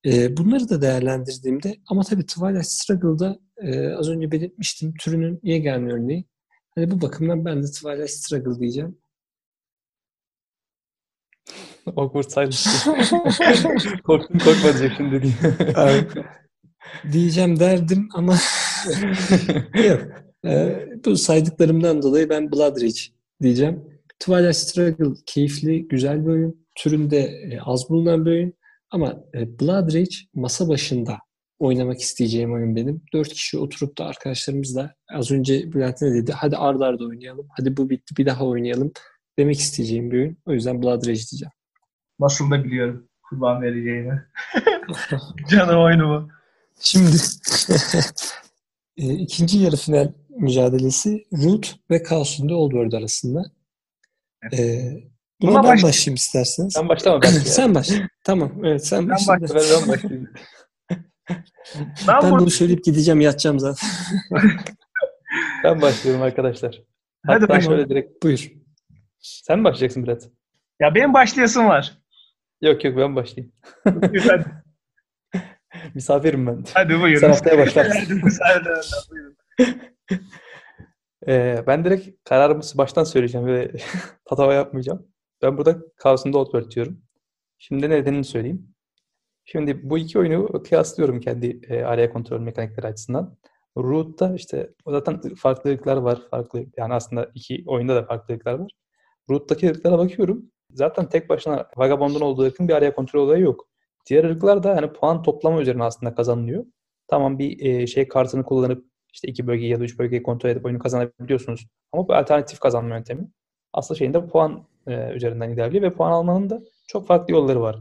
E, bunları da değerlendirdiğimde ama tabii Twilight Struggle'da e, az önce belirtmiştim türünün yegane örneği. Hani bu bakımdan ben de Twilight Struggle diyeceğim. Awkward silence. [laughs] Korktum korkma diyecek şimdi diye. diyeceğim derdim ama [laughs] yok. Bu saydıklarımdan dolayı ben Blood Rage diyeceğim. Twilight Struggle keyifli, güzel bir oyun. Türünde e, az bulunan bir oyun. Ama e, Blood Rage masa başında oynamak isteyeceğim oyun benim. Dört kişi oturup da arkadaşlarımızla az önce Bülent ne dedi? Hadi arda arda oynayalım. Hadi bu bitti bir daha oynayalım demek isteyeceğim bir oyun. O yüzden Blood Rage diyeceğim. Nasıl da biliyorum kurban vereceğini. [laughs] Canım oyunumu. Şimdi [laughs] e, ikinci yarı final mücadelesi Root ve Chaos'un da Old World arasında. E, buna Buna ben başla. başlayayım isterseniz. Sen başlama belki. [laughs] sen başla. Tamam. Evet sen başla. başla. Ben, başlayayım. [laughs] Ben, Ben bunu söyleyip gideceğim yatacağım zaten. [laughs] Ben başlıyorum arkadaşlar. Hadi Hatta bakalım. şöyle direkt Buyur. sen mi başlayacaksın Bülent? Ya benim başlayasım var. Yok yok ben başlayayım. Hadi, Misafirim ben. hadi buyurun. Sen haftaya başlarsın. Hadi buyurun. Ee, ben direkt kararımı baştan söyleyeceğim ve [laughs] tatava yapmayacağım. Ben burada Chaos'un Old World diyorum. Şimdi nedenini söyleyeyim. Şimdi bu iki oyunu kıyaslıyorum kendi e, araya kontrol mekanikleri açısından. Root'ta işte zaten farklılıklar var. Farklı yani aslında iki oyunda da farklılıklar var. Root'taki ırklara bakıyorum. Zaten tek başına Vagabond'un olduğu ırkın bir araya kontrol olayı yok. Diğer ırklar da hani puan toplama üzerine aslında kazanılıyor. Tamam bir e, şey kartını kullanıp işte iki bölgeyi ya da üç bölgeyi kontrol edip oyunu kazanabiliyorsunuz. Ama bu alternatif kazanma yöntemi. Asıl şeyin de puan e, üzerinden ilerliyor ve puan almanın da çok farklı yolları var.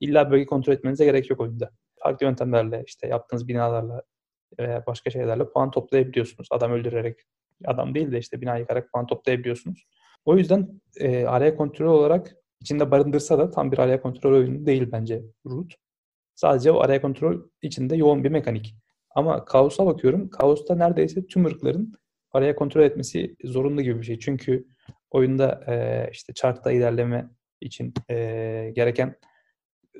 İlla bölge kontrol etmenize gerek yok oyunda. Farklı yöntemlerle işte yaptığınız binalarla veya başka şeylerle puan toplayabiliyorsunuz. Adam öldürerek, adam değil de işte bina yıkarak puan toplayabiliyorsunuz. O yüzden e, araya kontrol olarak içinde barındırsa da tam bir araya kontrol oyunu değil bence Root. Sadece o araya kontrol içinde yoğun bir mekanik. Ama Kaos'a bakıyorum. Kaos'ta neredeyse tüm ırkların araya kontrol etmesi zorunlu gibi bir şey. Çünkü oyunda e, işte chartta ilerleme için e, gereken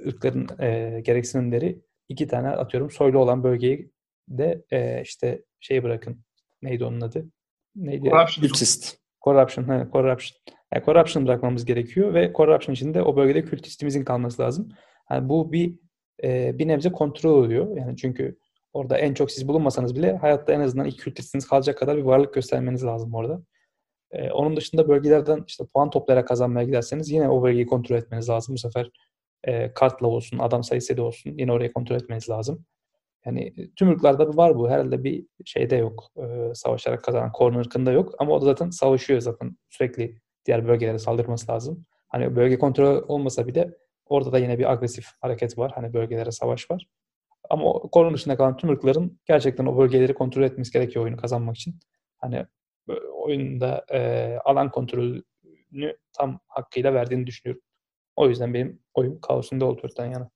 ırkların e, gereksinimleri iki tane atıyorum soylu olan bölgeyi de e, işte şey bırakın. Neydi onun adı? Neydi? Corruption. Cultist. Corruption. He, corruption. Yani corruption bırakmamız gerekiyor ve corruption içinde o bölgede kültistimizin kalması lazım. Yani bu bir e, bir nebze kontrol oluyor. Yani çünkü orada en çok siz bulunmasanız bile hayatta en azından iki kültistiniz kalacak kadar bir varlık göstermeniz lazım orada. E, onun dışında bölgelerden işte puan toplayarak kazanmaya giderseniz yine o bölgeyi kontrol etmeniz lazım. Bu sefer e, kartla olsun, adam sayısı da olsun yine orayı kontrol etmeniz lazım. Yani e, tüm ırklarda var bu. Herhalde bir şeyde yok. E, savaşarak kazanan Korn ırkında yok. Ama o da zaten savaşıyor zaten. Sürekli diğer bölgelere saldırması lazım. Hani bölge kontrolü olmasa bile orada da yine bir agresif hareket var. Hani bölgelere savaş var. Ama o Korn dışında kalan tüm ırkların gerçekten o bölgeleri kontrol etmesi gerekiyor oyunu kazanmak için. Hani oyunda e, alan kontrolünü tam hakkıyla verdiğini düşünüyorum. O yüzden benim oyum Kaos'un World'dan yana.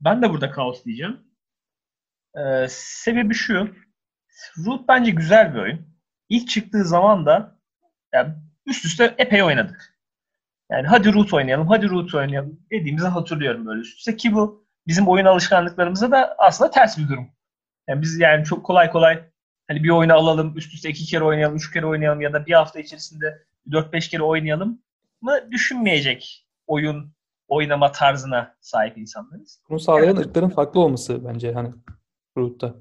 Ben de burada kaos diyeceğim. Ee, sebebi şu. Root bence güzel bir oyun. İlk çıktığı zaman da yani üst üste epey oynadık. Yani hadi Root oynayalım, hadi Root oynayalım dediğimizi hatırlıyorum böyle üst üste ki bu bizim oyun alışkanlıklarımıza da aslında ters bir durum. Yani biz yani çok kolay kolay hani bir oyunu alalım, üst üste iki kere oynayalım, üç kere oynayalım ya da bir hafta içerisinde 4-5 kere oynayalım mı düşünmeyecek oyun oynama tarzına sahip insanlarız. Bunu sağlayan ırkların farklı olması bence hani Root'ta.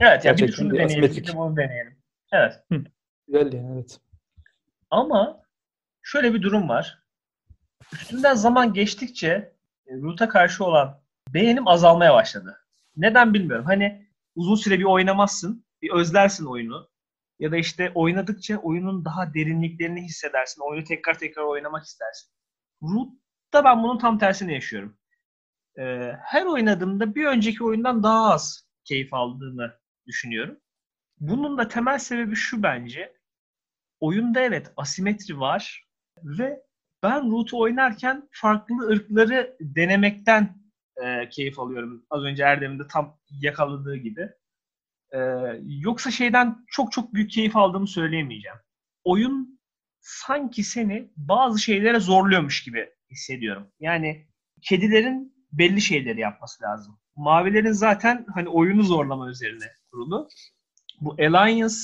Evet ya bir de şunu bir deneyelim, bir asimetrik. de bunu deneyelim. Evet. Güzel yani evet. Ama şöyle bir durum var. Üstünden zaman geçtikçe e, Root'a karşı olan beğenim azalmaya başladı. Neden bilmiyorum. Hani uzun süre bir oynamazsın, bir özlersin oyunu. Ya da işte oynadıkça oyunun daha derinliklerini hissedersin. Oyunu tekrar tekrar oynamak istersin. Root'ta ben bunun tam tersini yaşıyorum. Ee, her oynadığımda bir önceki oyundan daha az keyif aldığımı düşünüyorum. Bunun da temel sebebi şu bence. oyunda evet asimetri var ve ben Root'u oynarken farklı ırkları denemekten e, keyif alıyorum. Az önce Erdem'in de tam yakaladığı gibi. E, yoksa şeyden çok çok büyük keyif aldığımı söyleyemeyeceğim. Oyun sanki seni bazı şeylere zorluyormuş gibi hissediyorum. Yani kedilerin belli şeyleri yapması lazım. Mavilerin zaten hani oyunu zorlama üzerine kurulu. Bu Alliance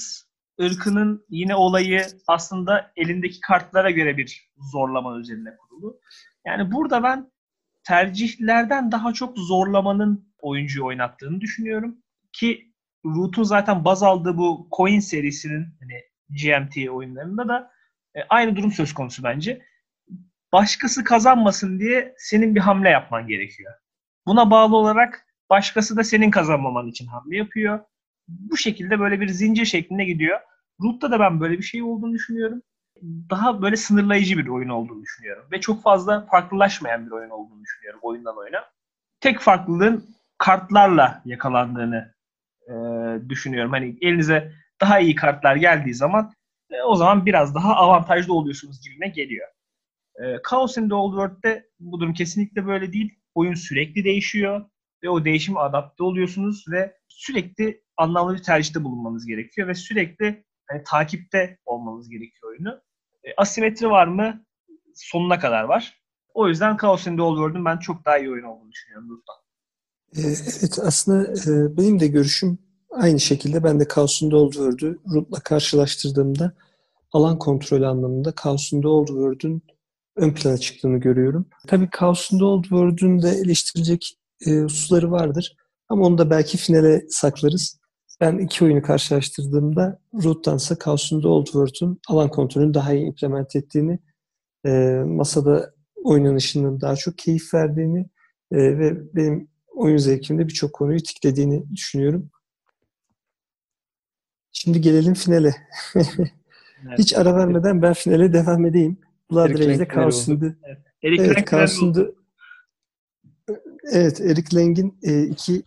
ırkının yine olayı aslında elindeki kartlara göre bir zorlama üzerine kurulu. Yani burada ben tercihlerden daha çok zorlamanın oyuncuyu oynattığını düşünüyorum. Ki Root'un zaten baz aldığı bu Coin serisinin hani GMT oyunlarında da e, aynı durum söz konusu bence. Başkası kazanmasın diye senin bir hamle yapman gerekiyor. Buna bağlı olarak başkası da senin kazanmaman için hamle yapıyor. Bu şekilde böyle bir zincir şeklinde gidiyor. Root'ta da ben böyle bir şey olduğunu düşünüyorum. Daha böyle sınırlayıcı bir oyun olduğunu düşünüyorum. Ve çok fazla farklılaşmayan bir oyun olduğunu düşünüyorum oyundan oyuna. Tek farklılığın kartlarla yakalandığını e, düşünüyorum. Hani elinize daha iyi kartlar geldiği zaman e, o zaman biraz daha avantajlı oluyorsunuz gibime geliyor. E, Chaos in the Old World'de bu durum kesinlikle böyle değil. Oyun sürekli değişiyor ve o değişime adapte oluyorsunuz ve sürekli anlamlı bir tercihte bulunmanız gerekiyor ve sürekli hani, takipte olmanız gerekiyor oyunu. E, asimetri var mı? Sonuna kadar var. O yüzden Chaos in the Old World'un ben çok daha iyi oyun olduğunu düşünüyorum Root'tan. Evet aslında e, benim de görüşüm aynı şekilde ben de Chaos in the Old World'ü Root'la karşılaştırdığımda alan kontrolü anlamında Chaos in the Old World'ün ön plana çıktığını görüyorum. Tabii Chaos in the Old World'ün de eleştirilecek e, hususları vardır. Ama onu da belki finale saklarız. Ben iki oyunu karşılaştırdığımda Root'tansa Chaos in the Old World'un alan kontrolünü daha iyi implement ettiğini, e, masada oynanışının daha çok keyif verdiğini e, ve benim oyun zevkimde birçok konuyu tiklediğini düşünüyorum. Şimdi gelelim finale. Evet. [laughs] Hiç ara vermeden ben finale devam edeyim. Blood Rage'de in the Eric Evet, karşısında Evet, Eric Lang'in e, iki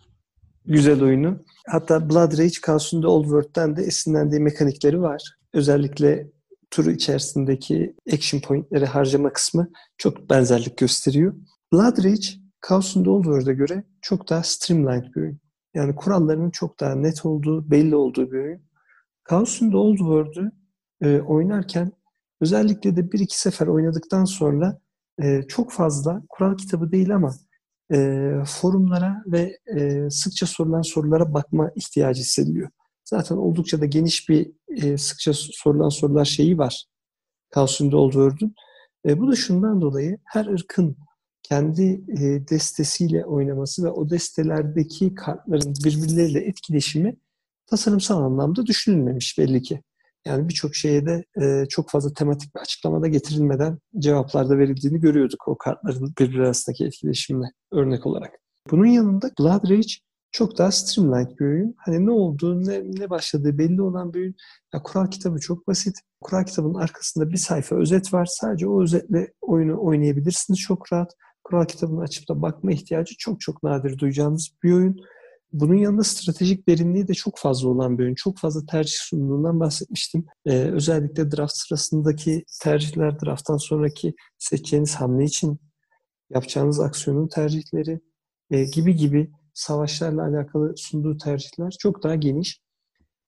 güzel oyunu. Hatta Blood Rage karşısında Old World'den de esinlendiği mekanikleri var. Özellikle turu içerisindeki action pointleri harcama kısmı çok benzerlik gösteriyor. Blood Rage, Chaos in the Old World'a göre çok daha streamlined bir oyun. Yani kurallarının çok daha net olduğu, belli olduğu bir oyun. Chaos in the Old World'u e, oynarken özellikle de bir iki sefer oynadıktan sonra e, çok fazla kural kitabı değil ama e, forumlara ve e, sıkça sorulan sorulara bakma ihtiyacı hissediliyor. Zaten oldukça da geniş bir e, sıkça sorulan sorular şeyi var. Chaos in the Old World'un. E, bu da şundan dolayı her ırkın kendi e, destesiyle oynaması ve o destelerdeki kartların birbirleriyle etkileşimi tasarımsal anlamda düşünülmemiş belli ki. Yani birçok şeye de e, çok fazla tematik bir açıklamada getirilmeden cevaplarda verildiğini görüyorduk o kartların birbiri arasındaki etkileşimle örnek olarak. Bunun yanında Blood Rage çok daha streamlined bir oyun. Hani ne olduğu, ne, ne başladığı belli olan bir oyun. Ya, kural kitabı çok basit. Kural kitabının arkasında bir sayfa özet var. Sadece o özetle oyunu oynayabilirsiniz çok rahat. Kural kitabını açıp da bakma ihtiyacı çok çok nadir duyacağınız bir oyun. Bunun yanında stratejik derinliği de çok fazla olan bir oyun. Çok fazla tercih sunduğundan bahsetmiştim. Ee, özellikle draft sırasındaki tercihler, drafttan sonraki seçeceğiniz hamle için yapacağınız aksiyonun tercihleri e, gibi gibi savaşlarla alakalı sunduğu tercihler çok daha geniş.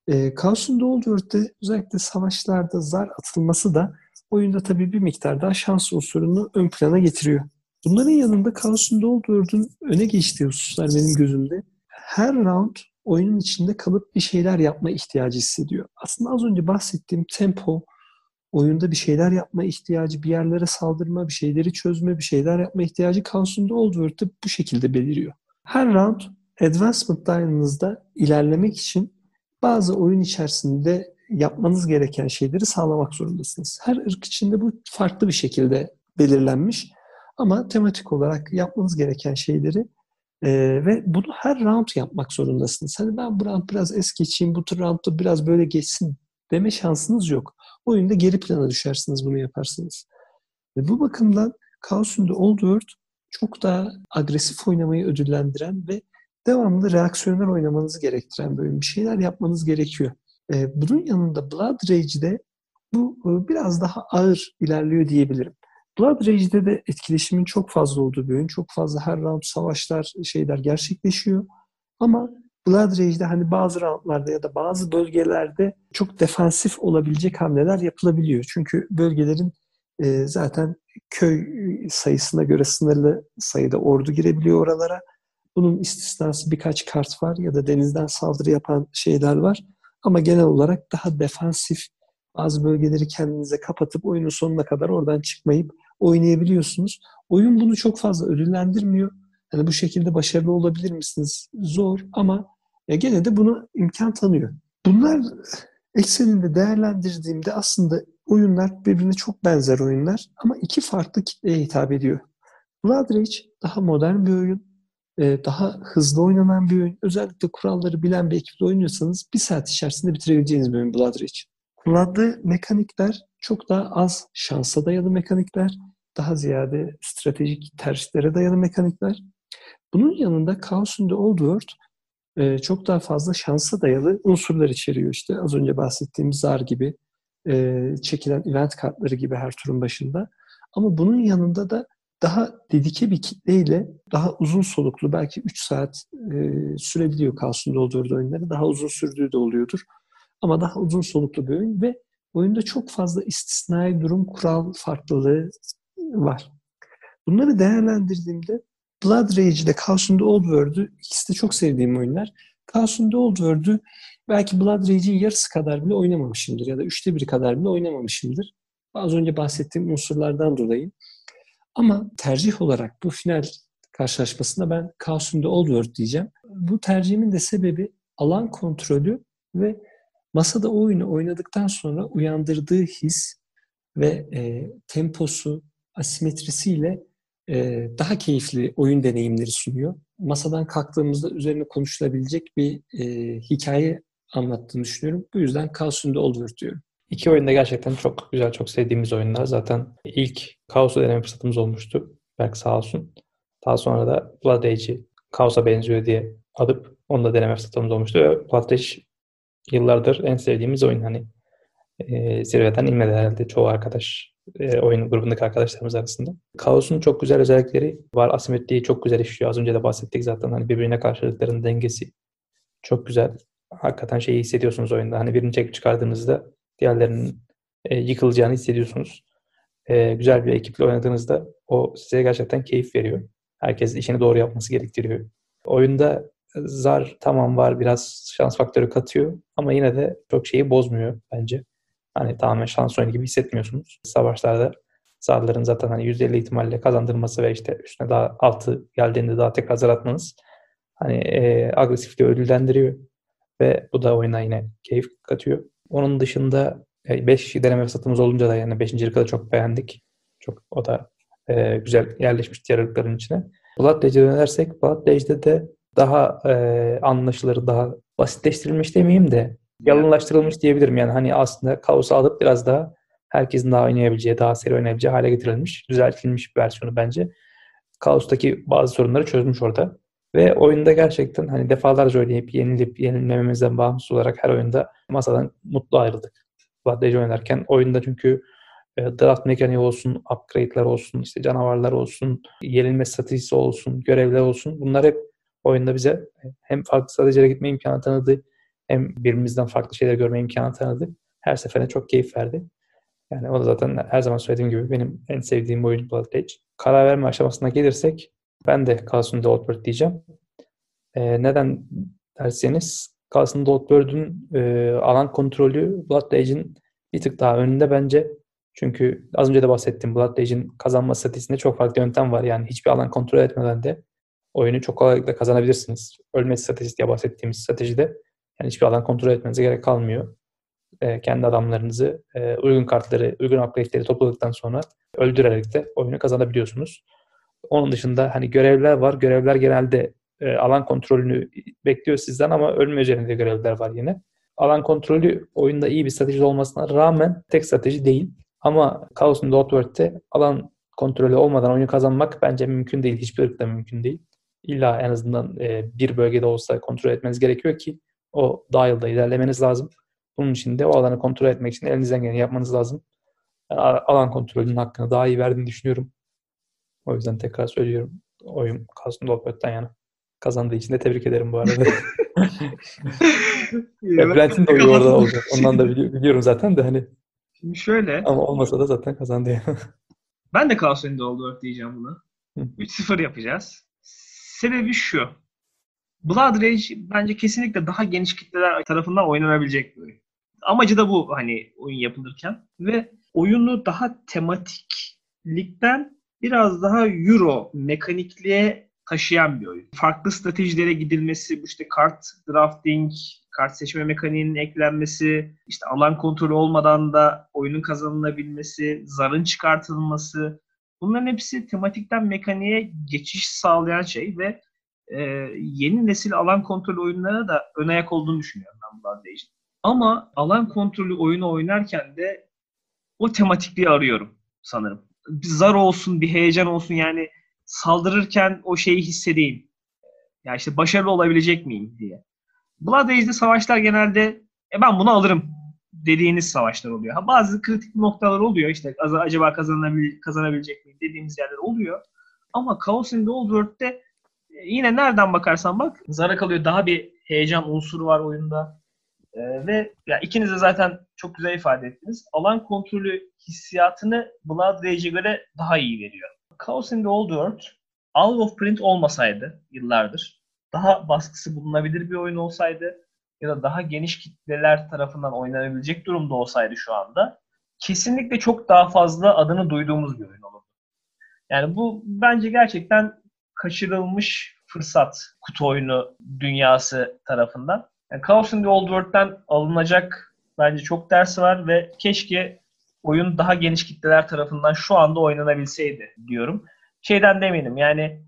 E, Chaos'un da Old World'de özellikle savaşlarda zar atılması da oyunda tabii bir miktar daha şans unsurunu ön plana getiriyor. Bunların yanında Chaos'un da Old World'un öne geçtiği hususlar benim gözümde her round oyunun içinde kalıp bir şeyler yapma ihtiyacı hissediyor. Aslında az önce bahsettiğim tempo, oyunda bir şeyler yapma ihtiyacı, bir yerlere saldırma, bir şeyleri çözme, bir şeyler yapma ihtiyacı Chaos'un Old World'de bu şekilde beliriyor. Her round Advancement Dial'ınızda ilerlemek için bazı oyun içerisinde yapmanız gereken şeyleri sağlamak zorundasınız. Her ırk içinde bu farklı bir şekilde belirlenmiş. Ama tematik olarak yapmanız gereken şeyleri e, ve bunu her round yapmak zorundasınız. Hani ben bu round biraz es geçeyim, bu roundda biraz böyle geçsin deme şansınız yok. Oyunda geri plana düşersiniz bunu yaparsınız. Ve bu bakımdan Chaos'un da Old World çok daha agresif oynamayı ödüllendiren ve devamlı reaksiyonlar oynamanızı gerektiren oyun. Bir şeyler yapmanız gerekiyor. Bunun yanında Blood Rage'de bu biraz daha ağır ilerliyor diyebilirim. Blood Rage'de de etkileşimin çok fazla olduğu bir oyun. Çok fazla her round savaşlar, şeyler gerçekleşiyor. Ama Blood Rage'de hani bazı roundlarda ya da bazı bölgelerde çok defansif olabilecek hamleler yapılabiliyor. Çünkü bölgelerin e, zaten köy sayısına göre sınırlı sayıda ordu girebiliyor oralara. Bunun istisnası birkaç kart var ya da denizden saldırı yapan şeyler var. Ama genel olarak daha defansif bazı bölgeleri kendinize kapatıp oyunun sonuna kadar oradan çıkmayıp oynayabiliyorsunuz. Oyun bunu çok fazla ödüllendirmiyor. Yani bu şekilde başarılı olabilir misiniz? Zor ama ya gene de bunu imkan tanıyor. Bunlar ekseninde değerlendirdiğimde aslında oyunlar birbirine çok benzer oyunlar ama iki farklı kitleye hitap ediyor. Blood Rage daha modern bir oyun. E, daha hızlı oynanan bir oyun. Özellikle kuralları bilen bir ekiple oynuyorsanız bir saat içerisinde bitirebileceğiniz bir oyun Blood Rage. Kullandığı mekanikler çok daha az şansa dayalı mekanikler. Daha ziyade stratejik tercihlere dayalı mekanikler. Bunun yanında in the Old World e, çok daha fazla şansa dayalı unsurlar içeriyor. İşte az önce bahsettiğim zar gibi, e, çekilen event kartları gibi her turun başında. Ama bunun yanında da daha dedike bir kitleyle daha uzun soluklu belki 3 saat e, sürebiliyor Chaos'un doldurduğu oyunları. Daha uzun sürdüğü de oluyordur. Ama daha uzun soluklu bir oyun ve oyunda çok fazla istisnai durum kural farklılığı var. Bunları değerlendirdiğimde Blood Rage ile Chaos in the Old World'ü ikisi de çok sevdiğim oyunlar. Chaos in the Old World'ü belki Blood Rage'in yarısı kadar bile oynamamışımdır ya da üçte biri kadar bile oynamamışımdır. Az önce bahsettiğim unsurlardan dolayı. Ama tercih olarak bu final karşılaşmasında ben Chaos in the Old World diyeceğim. Bu tercihimin de sebebi alan kontrolü ve masada o oyunu oynadıktan sonra uyandırdığı his ve e, temposu, asimetrisiyle e, daha keyifli oyun deneyimleri sunuyor. Masadan kalktığımızda üzerine konuşulabilecek bir e, hikaye anlattığını düşünüyorum. Bu yüzden Chaos'un da olur diyorum. İki oyunda gerçekten çok güzel, çok sevdiğimiz oyunlar. Zaten ilk Chaos'u deneme fırsatımız olmuştu. Berk sağ olsun. Daha sonra da Blood Rage'i Chaos'a benziyor diye alıp onu da deneme fırsatımız olmuştu. Ve Blood Rage yıllardır en sevdiğimiz oyun. Hani e, zirveden inmedi herhalde çoğu arkadaş e, oyun grubundaki arkadaşlarımız arasında. Kaos'un çok güzel özellikleri var. Asimetriyi çok güzel işliyor. Az önce de bahsettik zaten. Hani birbirine karşılıkların dengesi çok güzel. Hakikaten şeyi hissediyorsunuz oyunda. Hani birini çekip çıkardığınızda diğerlerinin e, yıkılacağını hissediyorsunuz. E, güzel bir ekiple oynadığınızda o size gerçekten keyif veriyor. Herkes işini doğru yapması gerektiriyor. Oyunda zar tamam var biraz şans faktörü katıyor ama yine de çok şeyi bozmuyor bence. Hani tamamen şans oyunu gibi hissetmiyorsunuz. Savaşlarda zarların zaten hani %50 ihtimalle kazandırması ve işte üstüne daha altı geldiğinde daha tekrar zar atmanız hani e, agresifliği ödüllendiriyor ve bu da oyuna yine keyif katıyor. Onun dışında 5 e, deneme fırsatımız olunca da yani 5. ırkı da çok beğendik. Çok o da e, güzel yerleşmiş diğer ırkların içine. Blood Rage'e dönersek Blood Rage'de de daha e, anlaşılır, daha basitleştirilmiş demeyeyim de yalınlaştırılmış diyebilirim. Yani hani aslında kaosu alıp biraz daha herkesin daha oynayabileceği, daha seri oynayabileceği hale getirilmiş, düzeltilmiş bir versiyonu bence. Kaos'taki bazı sorunları çözmüş orada. Ve oyunda gerçekten hani defalarca oynayıp yenilip yenilmememizden bağımsız olarak her oyunda masadan mutlu ayrıldık. Vadeci oynarken oyunda çünkü e, draft mekaniği olsun, upgrade'ler olsun, işte canavarlar olsun, yenilme stratejisi olsun, görevler olsun bunlar hep oyunda bize hem farklı stratejilere gitme imkanı tanıdı hem birbirimizden farklı şeyler görme imkanı tanıdı. Her seferinde çok keyif verdi. Yani o da zaten her zaman söylediğim gibi benim en sevdiğim oyun Blood Rage. Karar verme aşamasına gelirsek ben de Carlson Goldberg diyeceğim. Ee, neden derseniz Carlson Goldberg'ün e, alan kontrolü Blood Rage'in bir tık daha önünde bence. Çünkü az önce de bahsettim Blood Rage'in kazanma stratejisinde çok farklı yöntem var. Yani hiçbir alan kontrol etmeden de oyunu çok kolaylıkla kazanabilirsiniz. Ölme stratejisi diye bahsettiğimiz stratejide yani hiçbir alan kontrol etmenize gerek kalmıyor. E, kendi adamlarınızı e, uygun kartları, uygun upgrade'leri topladıktan sonra öldürerek de oyunu kazanabiliyorsunuz. Onun dışında hani görevler var. Görevler genelde e, alan kontrolünü bekliyor sizden ama ölme üzerinde görevler var yine. Alan kontrolü oyunda iyi bir strateji olmasına rağmen tek strateji değil. Ama Chaos in the alan kontrolü olmadan oyunu kazanmak bence mümkün değil. Hiçbir ırkta mümkün değil illa en azından e, bir bölgede olsa kontrol etmeniz gerekiyor ki o dial'da ilerlemeniz lazım. Bunun için de o alanı kontrol etmek için elinizden geleni yapmanız lazım. Ben alan kontrolünün hakkını daha iyi verdiğini düşünüyorum. O yüzden tekrar söylüyorum. Oyun Carlson Dolbert'ten yana. Kazandığı için de tebrik ederim bu arada. [laughs] [laughs] ya Brent'in de oyu orada olacak. Ondan da biliyorum zaten de hani. Şimdi şöyle. Ama olmasa da zaten kazandı yani. ben de Carlson'un Dolbert diyeceğim buna. 3-0 yapacağız. Sebebi şu. Blood Rage bence kesinlikle daha geniş kitleler tarafından oynanabilecek bir oyun. Amacı da bu hani oyun yapılırken ve oyunu daha tematiklikten biraz daha euro mekanikliğe taşıyan bir oyun. Farklı stratejilere gidilmesi, işte kart drafting, kart seçme mekaniğinin eklenmesi, işte alan kontrolü olmadan da oyunun kazanılabilmesi, zarın çıkartılması, bunların hepsi tematikten mekaniğe geçiş sağlayan şey ve e, yeni nesil alan kontrolü oyunlara da ön ayak olduğunu düşünüyorum ben Blood Rage'in. Ama alan kontrolü oyunu oynarken de o tematikliği arıyorum sanırım. Bir zar olsun, bir heyecan olsun yani saldırırken o şeyi hissedeyim. Yani işte başarılı olabilecek miyim diye. Blood Rage'de savaşlar genelde e ben bunu alırım dediğiniz savaşlar oluyor. Ha, bazı kritik noktalar oluyor işte acaba kazanabil kazanabilecek miyim dediğimiz yerler oluyor. Ama Chaos in the Old World'de e, yine nereden bakarsan bak zara kalıyor. Daha bir heyecan unsuru var oyunda. Ee, ve ya ikiniz de zaten çok güzel ifade ettiniz. Alan kontrolü hissiyatını Blood Rage'e göre daha iyi veriyor. Chaos in the Old World out of print olmasaydı yıllardır daha baskısı bulunabilir bir oyun olsaydı ya da daha geniş kitleler tarafından oynanabilecek durumda olsaydı şu anda kesinlikle çok daha fazla adını duyduğumuz bir oyun olurdu. Yani bu bence gerçekten kaçırılmış fırsat kutu oyunu dünyası tarafından. Yani Chaos in the Old World'den alınacak bence çok dersi var ve keşke oyun daha geniş kitleler tarafından şu anda oynanabilseydi diyorum. Şeyden deminim yani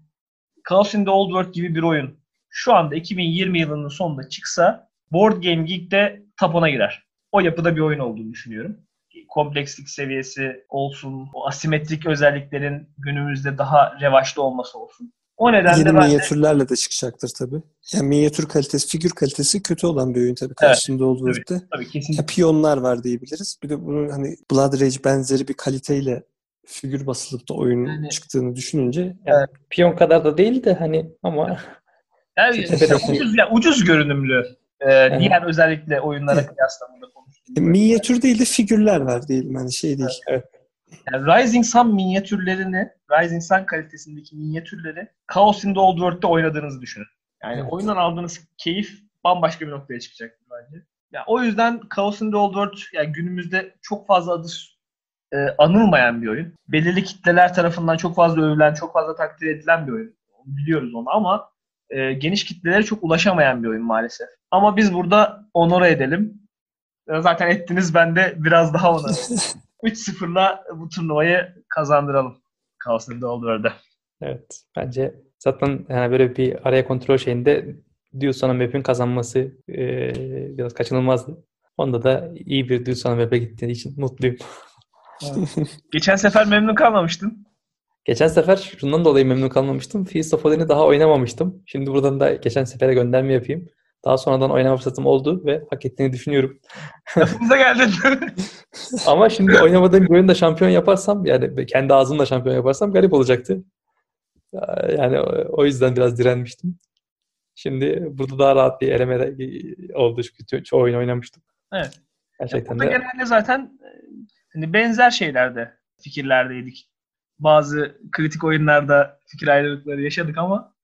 Chaos in the Old World gibi bir oyun şu anda 2020 yılının sonunda çıksa Board Game Geek'te top 10'a girer. O yapıda bir oyun olduğunu düşünüyorum. Komplekslik seviyesi olsun, o asimetrik özelliklerin günümüzde daha revaçta olması olsun. O nedenle Yeni ben minyatürlerle de çıkacaktır tabii. Yani minyatür kalitesi, figür kalitesi kötü olan bir oyun tabii karşısında evet, olduğu tabii, tabii, kesinlikle. Ya piyonlar var diyebiliriz. Bir de bunun hani Blood Rage benzeri bir kaliteyle figür basılıp da oyun yani, çıktığını düşününce yani, piyon kadar da değil de hani ama yani, ucuz, yani ucuz görünümlü e, diğer özellikle oyunlara kıyasla burada konuştuğumuz. E, minyatür değil de figürler var diyelim hani şey değil. Evet. Yani Rising Sun minyatürlerini, Rising Sun kalitesindeki minyatürleri Chaos in the Old World'de oynadığınızı düşünün. Yani evet. oyundan aldığınız keyif bambaşka bir noktaya çıkacak bence. Yani o yüzden Chaos in the Old World yani günümüzde çok fazla adı e, anılmayan bir oyun. Belirli kitleler tarafından çok fazla övülen, çok fazla takdir edilen bir oyun. Biliyoruz onu ama e, geniş kitlelere çok ulaşamayan bir oyun maalesef. Ama biz burada onore edelim. Zaten ettiniz ben de biraz daha onore 3-0'la [laughs] bu turnuvayı kazandıralım. Chaos in the Old World'e. Evet. Bence zaten yani böyle bir araya kontrol şeyinde Dewson'un map'in kazanması e, biraz kaçınılmazdı. Onda da iyi bir Dewson'un map'e gittiği için mutluyum. Geçen sefer memnun kalmamıştın. Geçen sefer şundan dolayı memnun kalmamıştım. Feast of Odin'i daha oynamamıştım. Şimdi buradan da geçen sefere gönderme yapayım. Daha sonradan oynama fırsatım oldu ve hak ettiğini düşünüyorum. Lafımıza geldin. [laughs] Ama şimdi oynamadığım bir oyunda şampiyon yaparsam yani kendi ağzımla şampiyon yaparsam garip olacaktı. Yani o yüzden biraz direnmiştim. Şimdi burada daha rahat bir eleme oldu çünkü çoğu oyun oynamıştım. Evet. Gerçekten ya de. genelde zaten hani benzer şeylerde fikirlerdeydik. Bazı kritik oyunlarda fikir ayrılıkları yaşadık ama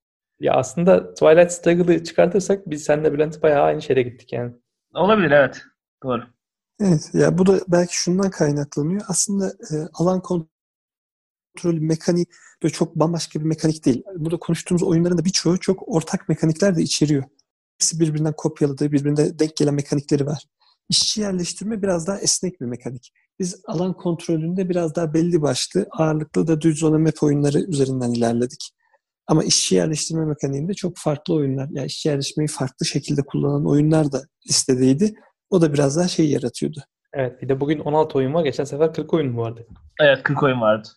ya aslında Twilight Struggle'ı çıkartırsak biz seninle Bülent bayağı aynı şeye gittik yani. Olabilir evet. Doğru. Evet ya bu da belki şundan kaynaklanıyor. Aslında e, alan kontrolü mekaniği böyle çok bambaşka bir mekanik değil. Burada konuştuğumuz oyunların da birçoğu çok ortak mekanikler de içeriyor. Hepsi birbirinden kopyaladığı, birbirine denk gelen mekanikleri var. İşçi yerleştirme biraz daha esnek bir mekanik. Biz alan kontrolünde biraz daha belli başlı, ağırlıklı da düz zona map oyunları üzerinden ilerledik. Ama işçi yerleştirme mekaniğinde çok farklı oyunlar, yani işçi yerleştirmeyi farklı şekilde kullanan oyunlar da listedeydi. O da biraz daha şey yaratıyordu. Evet bir de bugün 16 oyun var. Geçen sefer 40 oyun vardı? Evet 40 oyun vardı.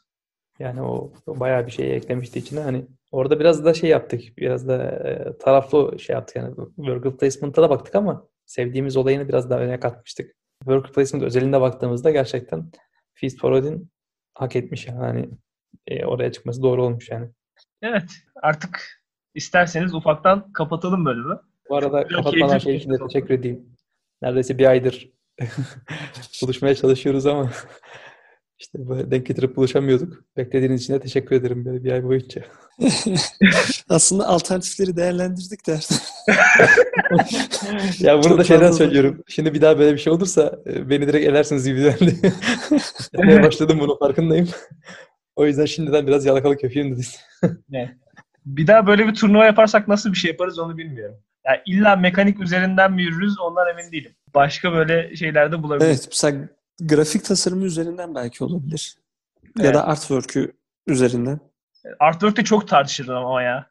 Yani o, o bayağı bir şey eklemişti içine. Hani orada biraz da şey yaptık. Biraz da e, taraflı şey yaptık. Yani worker placement'a da baktık ama sevdiğimiz olayını biraz daha öne katmıştık. Worker placement özelinde baktığımızda gerçekten Feast for Odin hak etmiş yani. Hani, e, oraya çıkması doğru olmuş yani. Evet. Artık isterseniz ufaktan kapatalım bölümü. Bu arada Çok kapatmadan şey için de teşekkür edeyim. Neredeyse bir aydır [laughs] buluşmaya çalışıyoruz ama işte böyle denk getirip buluşamıyorduk. Beklediğiniz için de teşekkür ederim böyle bir ay boyunca. [laughs] Aslında alternatifleri değerlendirdik de. [laughs] Ya bunu Çok da şeyden söylüyorum. Şimdi bir daha böyle bir şey olursa e, beni direkt elersiniz gibi geldi. [laughs] Yapmaya başladım bunu farkındayım. O yüzden şimdiden biraz yalakalık yapayım dedik. Bir daha böyle bir turnuva yaparsak nasıl bir şey yaparız onu bilmiyorum. Yani illa mekanik üzerinden mi yürürüz ondan emin değilim. Başka böyle şeyler de bulabiliriz. evet, mesela grafik tasarımı üzerinden belki olabilir. Ya Evet. da artwork'ü üzerinden. Artwork de çok tartışılır ama ya.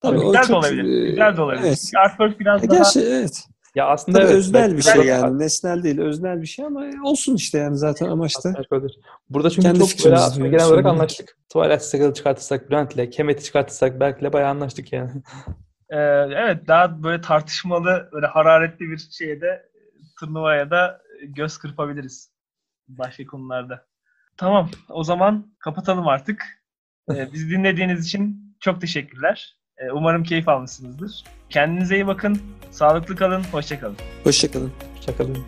Tabii o güzel de çok, olabilir. e, Güzel de olabilir. Evet. Artwork biraz Ya daha Gerçi evet. Ya aslında Tabii evet, öznel bir şey yani. Nesnel değil, öznel bir şey ama olsun işte yani zaten amaç da. Burada çünkü Kendi çok böyle aslında genel olarak anlaştık. Twilight Struggle çıkartırsak Brent'le, Kemet'i çıkartırsak Berk'le bayağı anlaştık yani. Ee, evet daha böyle tartışmalı, böyle hararetli bir şeye de e, turnuvaya da göz kırpabiliriz. Başka konularda. Tamam. O zaman kapatalım artık. Ee, bizi dinlediğiniz için çok teşekkürler. Ee, umarım keyif almışsınızdır. Kendinize iyi bakın. Sağlıklı kalın. Hoşçakalın. Hoşçakalın. Hoşçakalın.